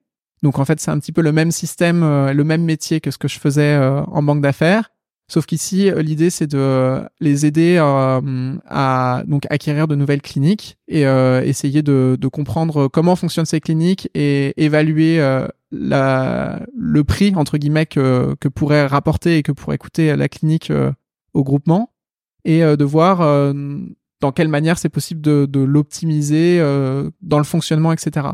Donc en fait, c'est un petit peu le même système, euh, le même métier que ce que je faisais euh, en banque d'affaires. Sauf qu'ici, euh, l'idée c'est de les aider à donc acquérir de nouvelles cliniques et essayer de, de comprendre comment fonctionnent ces cliniques et évaluer la, le prix entre guillemets que, que pourrait rapporter et que pourrait coûter la clinique au groupement et de voir dans quelle manière c'est possible de, de l'optimiser euh, dans le fonctionnement, etc.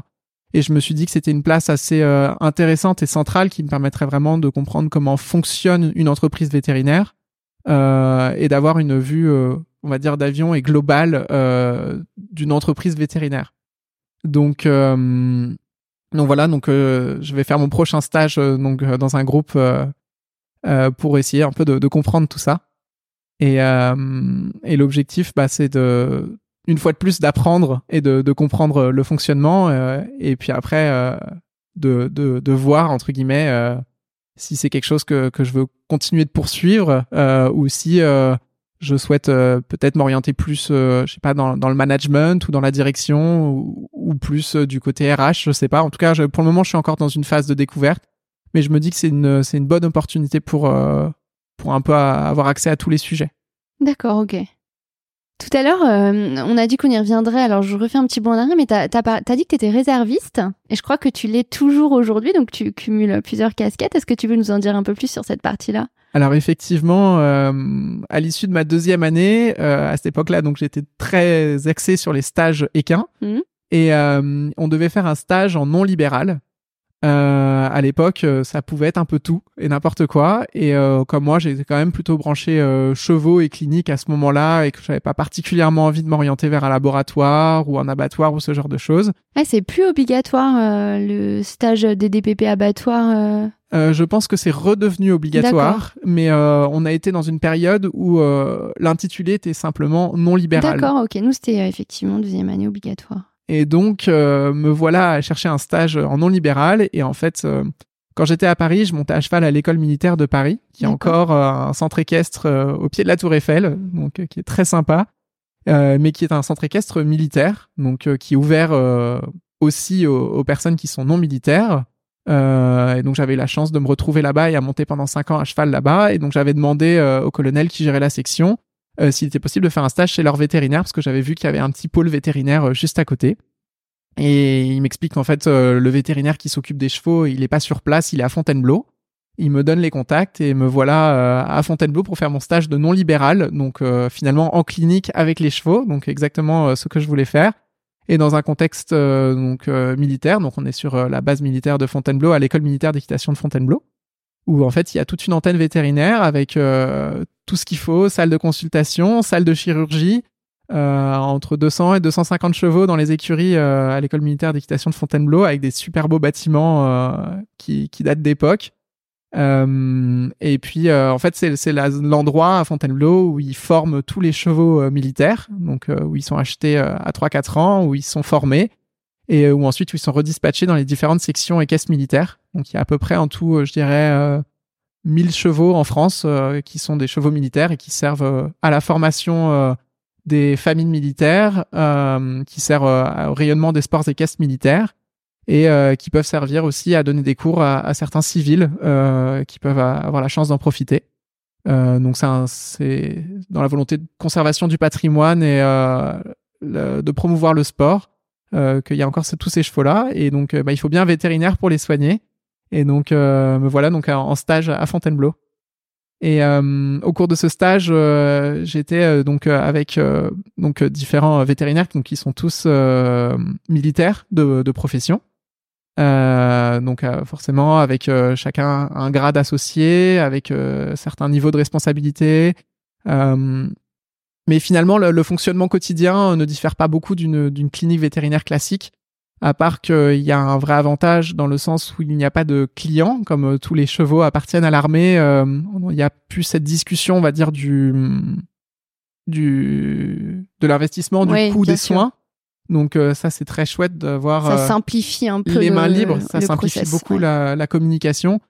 Et je me suis dit que c'était une place assez euh, intéressante et centrale qui me permettrait vraiment de comprendre comment fonctionne une entreprise vétérinaire euh, et d'avoir une vue, euh, on va dire, d'avion et globale euh, d'une entreprise vétérinaire. Donc, euh, donc voilà, donc je vais faire mon prochain stage donc dans un groupe pour essayer un peu de, de comprendre tout ça. Et, euh, et l'objectif, bah, c'est de une fois de plus d'apprendre et de, comprendre le fonctionnement euh, et puis après euh, de, de, voir entre guillemets euh, si c'est quelque chose que, que je veux continuer de poursuivre euh, ou si euh, je souhaite euh, peut-être m'orienter plus euh, je sais pas dans, le management ou dans la direction ou, plus euh, du côté RH je sais pas. En tout cas pour le moment je suis encore dans une phase de découverte mais je me dis que c'est une c'est une bonne opportunité pour euh, pour un peu avoir accès à tous les sujets D'accord, ok. Tout à l'heure, euh, on a dit qu'on y reviendrait, alors je refais un petit bond en arrière, mais t'as as, dit que tu étais réserviste, et je crois que tu l'es toujours aujourd'hui, donc tu cumules plusieurs casquettes. Est-ce que tu veux nous en dire un peu plus sur cette partie-là? Alors effectivement, euh, à l'issue de ma deuxième année, euh, à cette époque-là, donc j'étais très axé sur les stages équins Mhm. et on devait faire un stage en non libéral. Euh, à l'époque, euh, ça pouvait être un peu tout et n'importe quoi. Et euh, comme moi, j'étais quand même plutôt branché euh, chevaux et clinique à ce moment-là et que j'avais pas particulièrement envie de m'orienter vers un laboratoire ou un abattoir ou ce genre de choses. Ouais, c'est plus obligatoire le stage des DPP abattoirs. euh. Euh, je pense que c'est redevenu obligatoire, mais euh, on a été dans une période où euh, l'intitulé était simplement non libéral. D'accord, ok. Nous, c'était effectivement deuxième année obligatoire. Et donc, euh, me voilà à chercher un stage en non libéral. Et en fait, euh, quand j'étais à Paris, je montais à cheval à l'école militaire de Paris, qui est encore euh, un centre équestre au pied de la Tour Eiffel, donc qui est très sympa, euh, mais qui est un centre équestre militaire, donc qui est ouvert euh, aussi aux, aux personnes qui sont non militaires. Euh, et donc j'avais la chance de me retrouver là-bas et à monter pendant cinq ans à cheval là-bas. Et donc j'avais demandé euh, au colonel qui gérait la section euh, s'il était possible de faire un stage chez leur vétérinaire parce que j'avais vu qu'il y avait un petit pôle vétérinaire euh, juste à côté. Et il m'explique qu'en fait euh, le vétérinaire qui s'occupe des chevaux, il est pas sur place, il est à Fontainebleau. Il me donne les contacts et me voilà euh, à Fontainebleau pour faire mon stage de non libéral, donc euh, finalement en clinique avec les chevaux, donc exactement euh, ce que je voulais faire et dans un contexte donc militaire. Donc on est sur la base militaire de Fontainebleau, à l'école militaire d'équitation de Fontainebleau, où en fait il y a toute une antenne vétérinaire avec euh, tout ce qu'il faut, salle de consultation, salle de chirurgie, entre 200 et 250 chevaux dans les écuries à l'école militaire d'équitation de Fontainebleau avec des super beaux bâtiments qui, qui datent d'époque. Euh, et puis, euh, en fait, c'est l'endroit à Fontainebleau où ils forment tous les chevaux euh, militaires, donc où ils sont achetés à 3-4 ans, où ils sont formés, et où ensuite ils sont redispatchés dans les différentes sections et caisses militaires. Donc, il y a à peu près en tout, je dirais, 1000 chevaux en France qui sont des chevaux militaires et qui servent à la formation des familles militaires, qui servent au rayonnement des sports et caisses militaires et euh, qui peuvent servir aussi à donner des cours à, à certains civils euh, qui peuvent avoir la chance d'en profiter. Euh, donc c'est dans la volonté de conservation du patrimoine et euh, de promouvoir le sport qu'il y a encore tous ces chevaux-là. Et donc bah, il faut bien un vétérinaire pour les soigner. Et donc me voilà donc en stage à Fontainebleau. Et euh, au cours de ce stage, euh, j'étais donc avec donc différents vétérinaires donc qui sont tous militaires de, de profession. Euh, donc euh, forcément avec euh, chacun un grade associé, avec certains niveaux de responsabilité. Mais finalement, le, fonctionnement quotidien ne diffère pas beaucoup d'une clinique vétérinaire classique, à part qu'il y a un vrai avantage dans le sens où il n'y a pas de clients, comme tous les chevaux appartiennent à l'armée. il n'y a plus cette discussion, on va dire, du du de l'investissement, du coût des soins. Donc euh, ça c'est très chouette de voir. Ça euh, simplifie un peu les mains libres, ça simplifie beaucoup la, la, communication.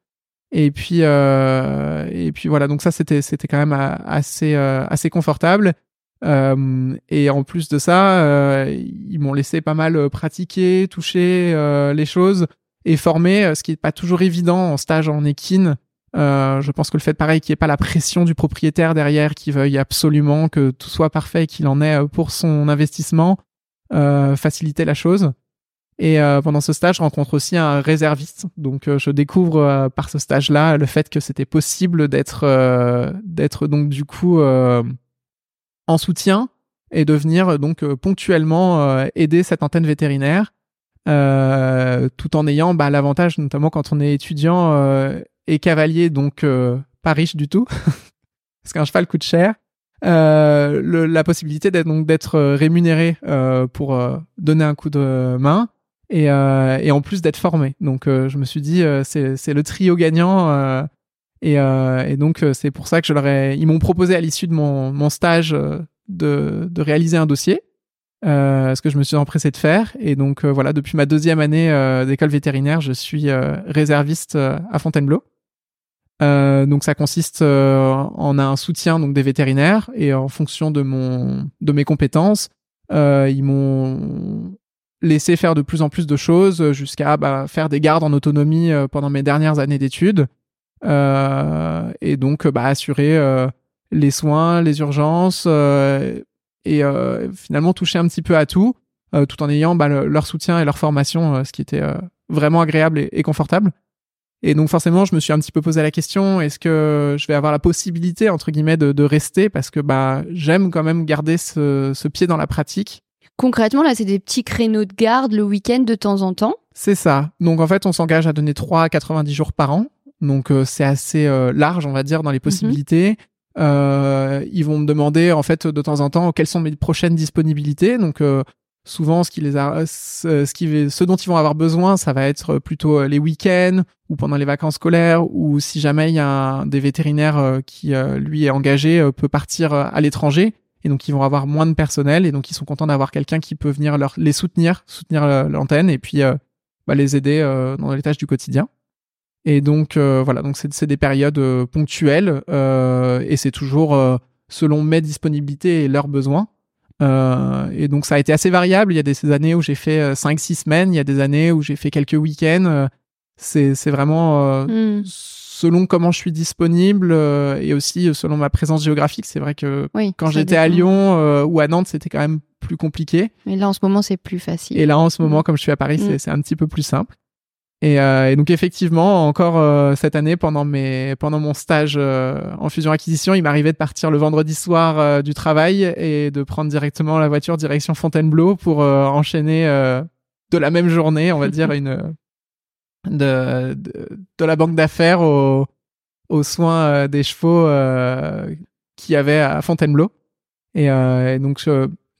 Et puis euh, et puis voilà donc ça c'était c'était quand même assez assez confortable. et en plus de ça, ils m'ont laissé pas mal pratiquer, toucher les choses et former, ce qui n'est pas toujours évident en stage en équine. je pense que le fait pareil qu'il n'y ait pas la pression du propriétaire derrière qui veuille absolument que tout soit parfait, qu'il en ait pour son investissement, euh, faciliter la chose. Et euh, pendant ce stage, je rencontre aussi un réserviste. Donc, euh, je découvre par ce stage-là le fait que c'était possible d'être, d'être donc du coup en soutien et de venir donc ponctuellement aider cette antenne vétérinaire, tout en ayant bah, l'avantage, notamment quand on est étudiant et cavalier, donc pas riche du tout, parce qu'un cheval coûte cher. Euh, le, la possibilité d'être donc d'être euh, rémunéré euh, pour euh, donner un coup de main et, et en plus d'être formé. Donc je me suis dit c'est c'est le trio gagnant et, et donc c'est pour ça que je leur ai ils m'ont proposé à l'issue de mon mon stage de de réaliser un dossier. ce que je me suis empressé de faire et donc voilà depuis ma deuxième année d'école vétérinaire je suis réserviste à Fontainebleau euh, donc ça consiste euh, en un soutien donc des vétérinaires et en fonction de mon de mes compétences, euh, ils m'ont laissé faire de plus en plus de choses jusqu'à bah, faire des gardes en autonomie pendant mes dernières années d'études et donc bah, assurer les soins, les urgences et finalement toucher un petit peu à tout tout en ayant bah, leur soutien et leur formation, ce qui était vraiment agréable et confortable. Et donc forcément, je me suis un petit peu posé la question est-ce que je vais avoir la possibilité entre guillemets de, de rester? Parce que bah j'aime quand même garder ce, ce, pied dans la pratique. Concrètement, là, c'est des petits créneaux de garde le week-end de temps en temps. C'est ça. Donc en fait, on s'engage à donner 3 à 90 jours par an. Donc euh, c'est assez euh, large, on va dire, dans les mhm. possibilités. Euh, ils vont me demander en fait de temps en temps quelles sont mes prochaines disponibilités. Donc souvent ce qui les a ce, qui ce dont ils vont avoir besoin ça va être plutôt les week-ends ou pendant les vacances scolaires ou si jamais il y a un, des vétérinaires qui lui est engagé peut partir à l'étranger et donc ils vont avoir moins de personnel et donc ils sont contents d'avoir quelqu'un qui peut venir leur les soutenir soutenir l'antenne et puis bah, les aider dans les tâches du quotidien et donc voilà donc c'est des périodes ponctuelles et c'est toujours selon mes disponibilités et leurs besoins euh, et donc ça a été assez variable. Il y a des années où j'ai fait 5-6 euh, semaines, il y a des années où j'ai fait quelques week-ends. Euh, c'est, vraiment hmm. Selon comment je suis disponible et aussi selon ma présence géographique. C'est vrai que quand j'étais à Lyon ou à Nantes, c'était quand même plus compliqué. Mais là en ce moment, c'est plus facile. Et là en ce moment, hmm. comme je suis à Paris, c'est, hmm. c'est un petit peu plus simple. Et, euh, et, donc effectivement, encore euh, cette année, pendant mes, pendant mon stage euh, en fusion acquisition, il m'arrivait de partir le vendredi soir euh, du travail et de prendre directement la voiture direction Fontainebleau pour enchaîner de la même journée, on va dire une de, de, de la banque d'affaires aux, aux soins des chevaux qui y avait à Fontainebleau. Et, et donc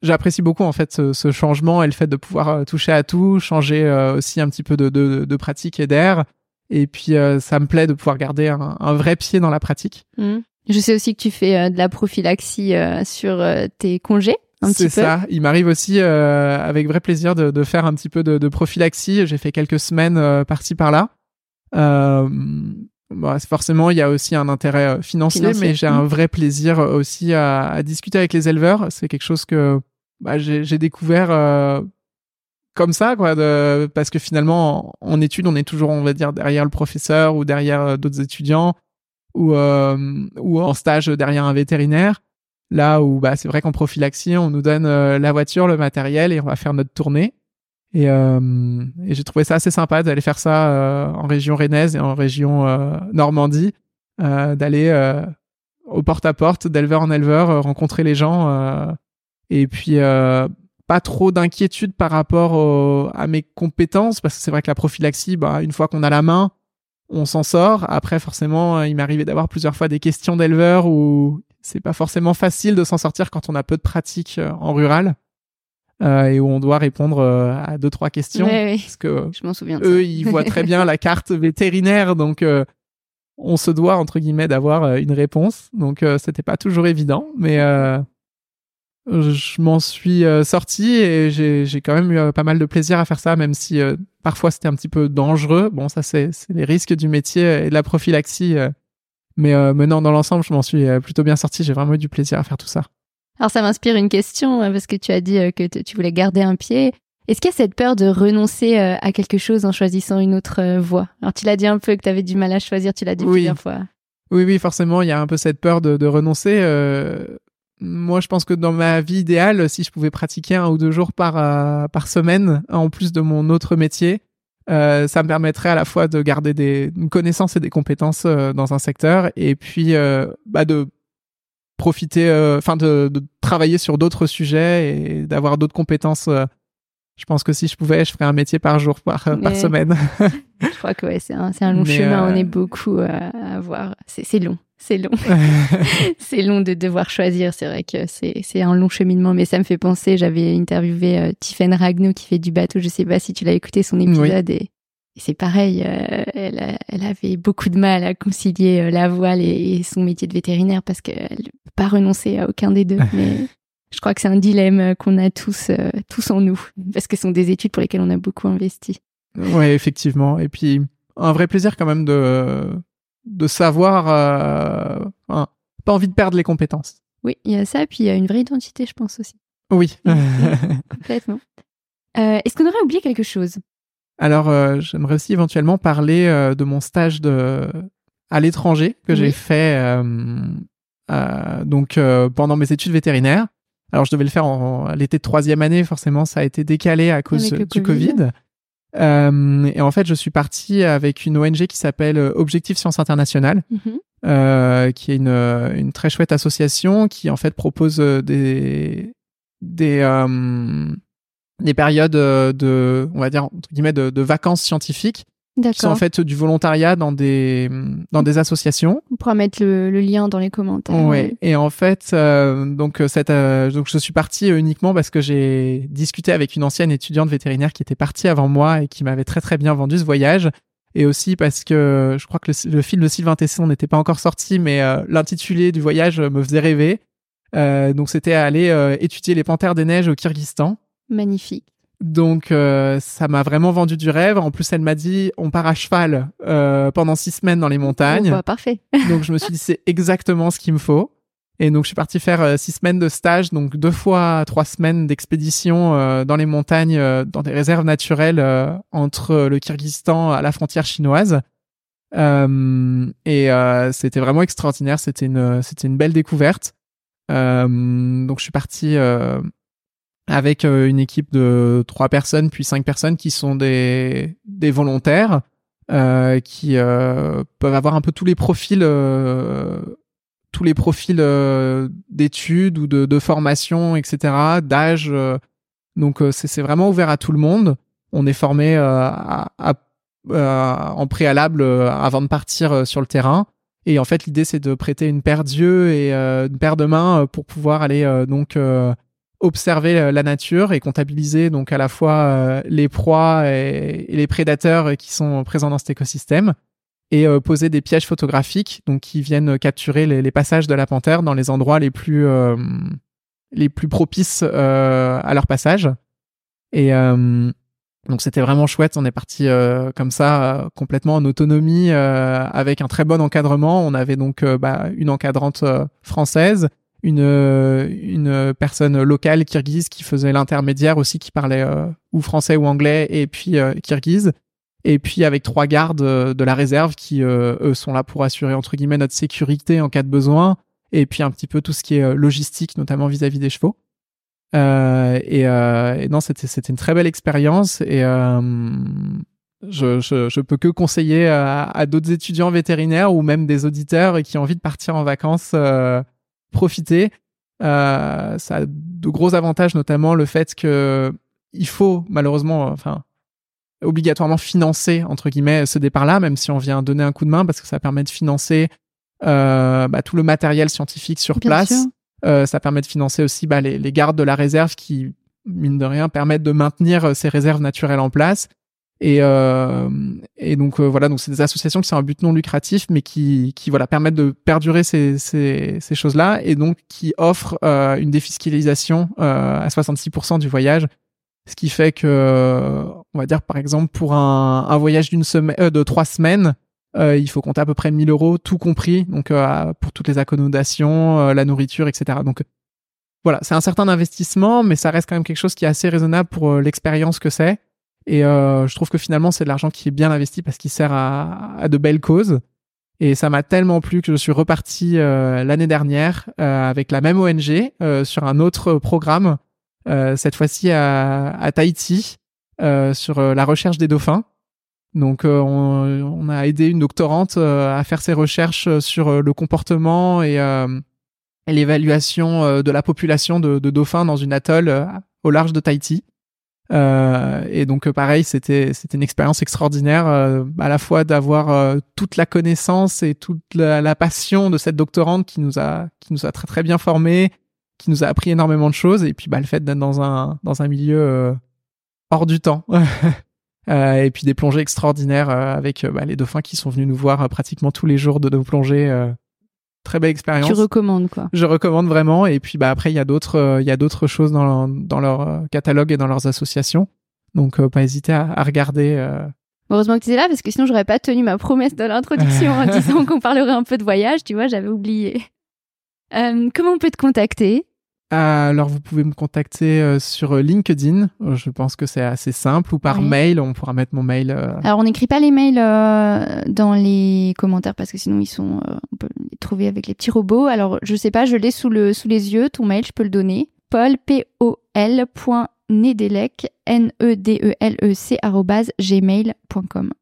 j'apprécie beaucoup en fait ce, ce, changement et le fait de pouvoir toucher à tout, changer aussi un petit peu de, de, de pratique et d'air. Et puis ça me plaît de pouvoir garder un, un vrai pied dans la pratique. Mmh. Je sais aussi que tu fais de la prophylaxie sur tes congés. C'est ça. Il m'arrive aussi avec vrai plaisir de, de, faire un petit peu de, de prophylaxie. J'ai fait quelques semaines par-ci par-là. Euh, bah, forcément, il y a aussi un intérêt financier, mais j'ai un mmh. vrai plaisir aussi à, à, discuter avec les éleveurs. C'est quelque chose que bah, j'ai découvert euh, comme ça, quoi, de, parce que finalement, en, en études, on est toujours, on va dire, derrière le professeur ou derrière d'autres étudiants ou, euh, ou en stage derrière un vétérinaire. Là où bah, c'est vrai qu'en prophylaxie, on nous donne la voiture, le matériel et on va faire notre tournée. Et, euh, et j'ai trouvé ça assez sympa d'aller faire ça euh, en région rennaise et en région euh, Normandie, euh, d'aller euh, au porte-à-porte, d'éleveur en éleveur, rencontrer les gens. et puis, pas trop d'inquiétude par rapport à mes compétences, parce que c'est vrai que la prophylaxie, bah, une fois qu'on a la main, on s'en sort. Après, forcément, il m'arrivait d'avoir plusieurs fois des questions d'éleveurs où c'est pas forcément facile de s'en sortir quand on a peu de pratique en rural. Euh, et où on doit répondre euh, à deux trois questions. Parce que je m'en souviens eux ils voient très bien la carte vétérinaire donc euh, on se doit entre guillemets d'avoir une réponse. Donc c'était pas toujours évident mais je m'en suis sorti et j'ai quand même eu pas mal de plaisir à faire ça même si parfois c'était un petit peu dangereux. Bon ça c'est les risques du métier et de la prophylaxie mais maintenant dans l'ensemble je m'en suis plutôt bien sorti j'ai vraiment eu du plaisir à faire tout ça alors ça m'inspire une question hein, parce que tu as dit euh, que tu voulais garder un pied. Est-ce qu'il y a cette peur de renoncer euh, à quelque chose en choisissant une autre euh, voie? Alors tu l'as dit un peu que tu avais du mal à choisir, tu l'as dit plusieurs fois. Oui, oui, forcément, il y a un peu cette peur de, de renoncer. moi, je pense que dans ma vie idéale, si je pouvais pratiquer un ou deux jours par, par semaine, en plus de mon autre métier, ça me permettrait à la fois de garder des connaissances et des compétences dans un secteur et puis bah, de profiter, euh, enfin de, de, travailler sur d'autres sujets et d'avoir d'autres compétences. Euh, je pense que si je pouvais, je ferais un métier par jour, par, par semaine. je crois que ouais, c'est un, un, long chemin. On est euh, beaucoup à, à voir. C'est long. C'est long. c'est long de devoir choisir. C'est vrai que c'est un long cheminement, mais ça me fait penser. J'avais interviewé euh, Tiffen Ragno qui fait du bateau. Je sais pas si tu l'as écouté son épisode et et c'est pareil, euh, elle, elle, avait beaucoup de mal à concilier euh, la voile et, son métier de vétérinaire parce qu'elle ne peut pas renoncer à aucun des deux. Mais je crois que c'est un dilemme qu'on a tous, euh, tous en nous parce que ce sont des études pour lesquelles on a beaucoup investi. Oui, effectivement. Et puis, un vrai plaisir quand même de, de savoir, hein, pas envie de perdre les compétences. Oui, il y a ça. Puis, il y a une vraie identité, je pense aussi. Oui. complètement. Est-ce qu'on aurait oublié quelque chose? Alors, euh, j'aimerais aussi éventuellement parler euh, de mon stage de à l'étranger que j'ai fait euh, donc pendant mes études vétérinaires. Alors, je devais le faire en, l'été de troisième année. Forcément, ça a été décalé à cause du Covid. Et en fait, je suis parti avec une ONG qui s'appelle Objectif Science Internationale, mhm. qui est une, une très chouette association qui en fait propose des des des périodes euh, de, on va dire entre guillemets, de, de vacances scientifiques qui sont en fait du volontariat dans des dans des associations. On pourra mettre le, le lien dans les commentaires. Ouais. Et en fait, euh, donc euh, cette donc je suis parti uniquement parce que j'ai discuté avec une ancienne étudiante vétérinaire qui était partie avant moi et qui m'avait très très bien vendu ce voyage. Et aussi parce que je crois que le, film de Sylvain Tesson n'était pas encore sorti, mais l'intitulé du voyage me faisait rêver. donc c'était aller étudier les panthères des neiges au Kyrgyzstan. Magnifique. Donc euh, ça m'a vraiment vendu du rêve. En plus, elle m'a dit on part à cheval euh, pendant six semaines dans les montagnes. Oh, bah, parfait. donc je me suis dit c'est exactement ce qu'il me faut. Et donc je suis parti faire euh, six semaines de stage, donc deux fois trois semaines d'expédition dans les montagnes, dans des réserves naturelles entre le Kyrgyzstan à la frontière chinoise. et c'était vraiment extraordinaire. C'était une c'était une belle découverte. donc je suis parti avec euh, une équipe de trois personnes puis cinq personnes qui sont des des volontaires euh, qui euh, peuvent avoir un peu tous les profils euh, tous les profils euh, d'études ou de, de formation etc d'âge donc c'est vraiment ouvert à tout le monde. On est formé à, à, en préalable avant de partir sur le terrain. Et en fait l'idée c'est de prêter une paire d'yeux et une paire de mains pour pouvoir aller donc observer la nature et comptabiliser donc à la fois les proies et, les prédateurs qui sont présents dans cet écosystème et poser des pièges photographiques donc qui viennent capturer les, passages de la panthère dans les endroits les plus les plus propices à leur passage et donc c'était vraiment chouette. On est parti euh, comme ça, euh, complètement en autonomie, euh, avec un très bon encadrement. On avait donc bah, une encadrante française, une une personne locale kirghize qui faisait l'intermédiaire aussi, qui parlait ou français ou anglais, et puis kirghize. Et puis avec trois gardes de la réserve qui eux sont là pour assurer entre guillemets notre sécurité en cas de besoin. Et puis un petit peu tout ce qui est logistique, notamment vis-à-vis des chevaux. Euh, et, euh, et, non, c'était une très belle expérience et euh, je, je, je, peux que conseiller à, d'autres étudiants vétérinaires ou même des auditeurs qui ont envie de partir en vacances euh, profiter. Euh, ça a de gros avantages, notamment le fait que il faut malheureusement, enfin obligatoirement financer entre guillemets ce départ-là, même si on vient donner un coup de main parce que ça permet de financer euh, bah, tout le matériel scientifique sur Bien place. Euh, ça permet de financer aussi bah, les, les, gardes de la réserve qui, mine de rien, permettent de maintenir ces réserves naturelles en place. Et, euh, et donc euh, voilà, donc c'est des associations qui sont un but non lucratif, mais qui, qui voilà permettent de perdurer ces, ces, ces choses-là, et donc qui offrent euh, une défiscalisation à 66% du voyage, ce qui fait que, on va dire par exemple pour un, voyage d'une semaine, de trois semaines, euh, il faut compter à peu près 1000 euros, tout compris, donc euh, pour toutes les accommodations, euh, la nourriture, etc. Donc voilà, c'est un certain investissement, mais ça reste quand même quelque chose qui est assez raisonnable pour l'expérience que c'est. Et je trouve que finalement, c'est de l'argent qui est bien investi parce qu'il sert à, de belles causes. Et ça m'a tellement plu que je suis reparti l'année dernière avec la même ONG sur un autre programme, cette fois-ci à, Tahiti, sur la recherche des dauphins. Donc euh, on, a aidé une doctorante euh, à faire ses recherches euh, sur le comportement et, l'évaluation de la population de, dauphins dans une atoll au large de Tahiti. Et donc pareil, c'était c'était une expérience extraordinaire, à la fois d'avoir toute la connaissance et toute la, passion de cette doctorante qui nous a qui nous a très très bien formés, qui nous a appris énormément de choses, et puis bah, le fait d'être dans un dans un milieu hors du temps. Euh, et puis des plongées extraordinaires euh, avec euh, bah, les dauphins qui sont venus nous voir pratiquement tous les jours de nos plongées. Très belle expérience. Tu recommandes quoi Je recommande vraiment. Et puis bah après il y a d'autres il y a d'autres choses dans, dans leur catalogue et dans leurs associations. Donc pas hésiter à, à regarder. Heureusement que tu es là parce que sinon j'aurais pas tenu ma promesse de l'introduction en disant qu'on parlerait un peu de voyage. Tu vois, j'avais oublié. comment on peut te contacter? Alors, vous pouvez me contacter euh, sur LinkedIn. Je pense que c'est assez simple ou par mail. On pourra mettre mon mail. Euh. Alors, on n'écrit pas les mails euh, dans les commentaires parce que sinon ils sont, on peut les trouver avec les petits robots. Alors, je sais pas, je l'ai sous le sous les yeux. Ton mail, je peux le donner. Paul P O L Nedelec N E D E L E C gmail.com.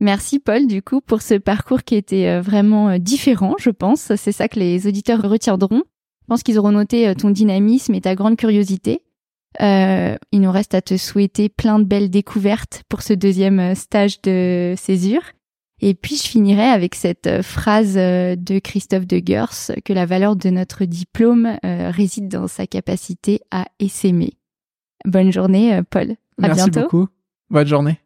Merci Paul du coup pour ce parcours qui était vraiment différent, je pense. C'est ça que les auditeurs retiendront. Je pense qu'ils auront noté euh, ton dynamisme et ta grande curiosité. Euh, il nous reste à te souhaiter plein de belles découvertes pour ce deuxième euh, stage de césure. Et puis je finirai avec cette phrase de Christophe de Gers que la valeur de notre diplôme réside dans sa capacité à essaimer. Bonne journée, Paul. À Merci bientôt. beaucoup. Bonne journée.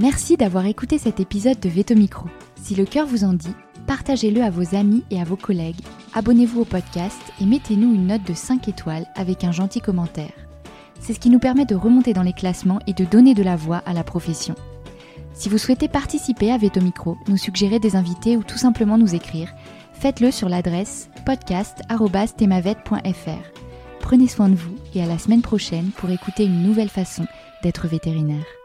Merci d'avoir écouté cet épisode de Veto Micro. Si le cœur vous en dit, partagez-le à vos amis et à vos collègues, abonnez-vous au podcast et mettez-nous une note de 5 étoiles avec un gentil commentaire. C'est ce qui nous permet de remonter dans les classements et de donner de la voix à la profession. Si vous souhaitez participer à Veto Micro, nous suggérer des invités ou tout simplement nous écrire, faites-le sur l'adresse podcast.temavet.fr. Prenez soin de vous et à la semaine prochaine pour écouter une nouvelle façon d'être vétérinaire.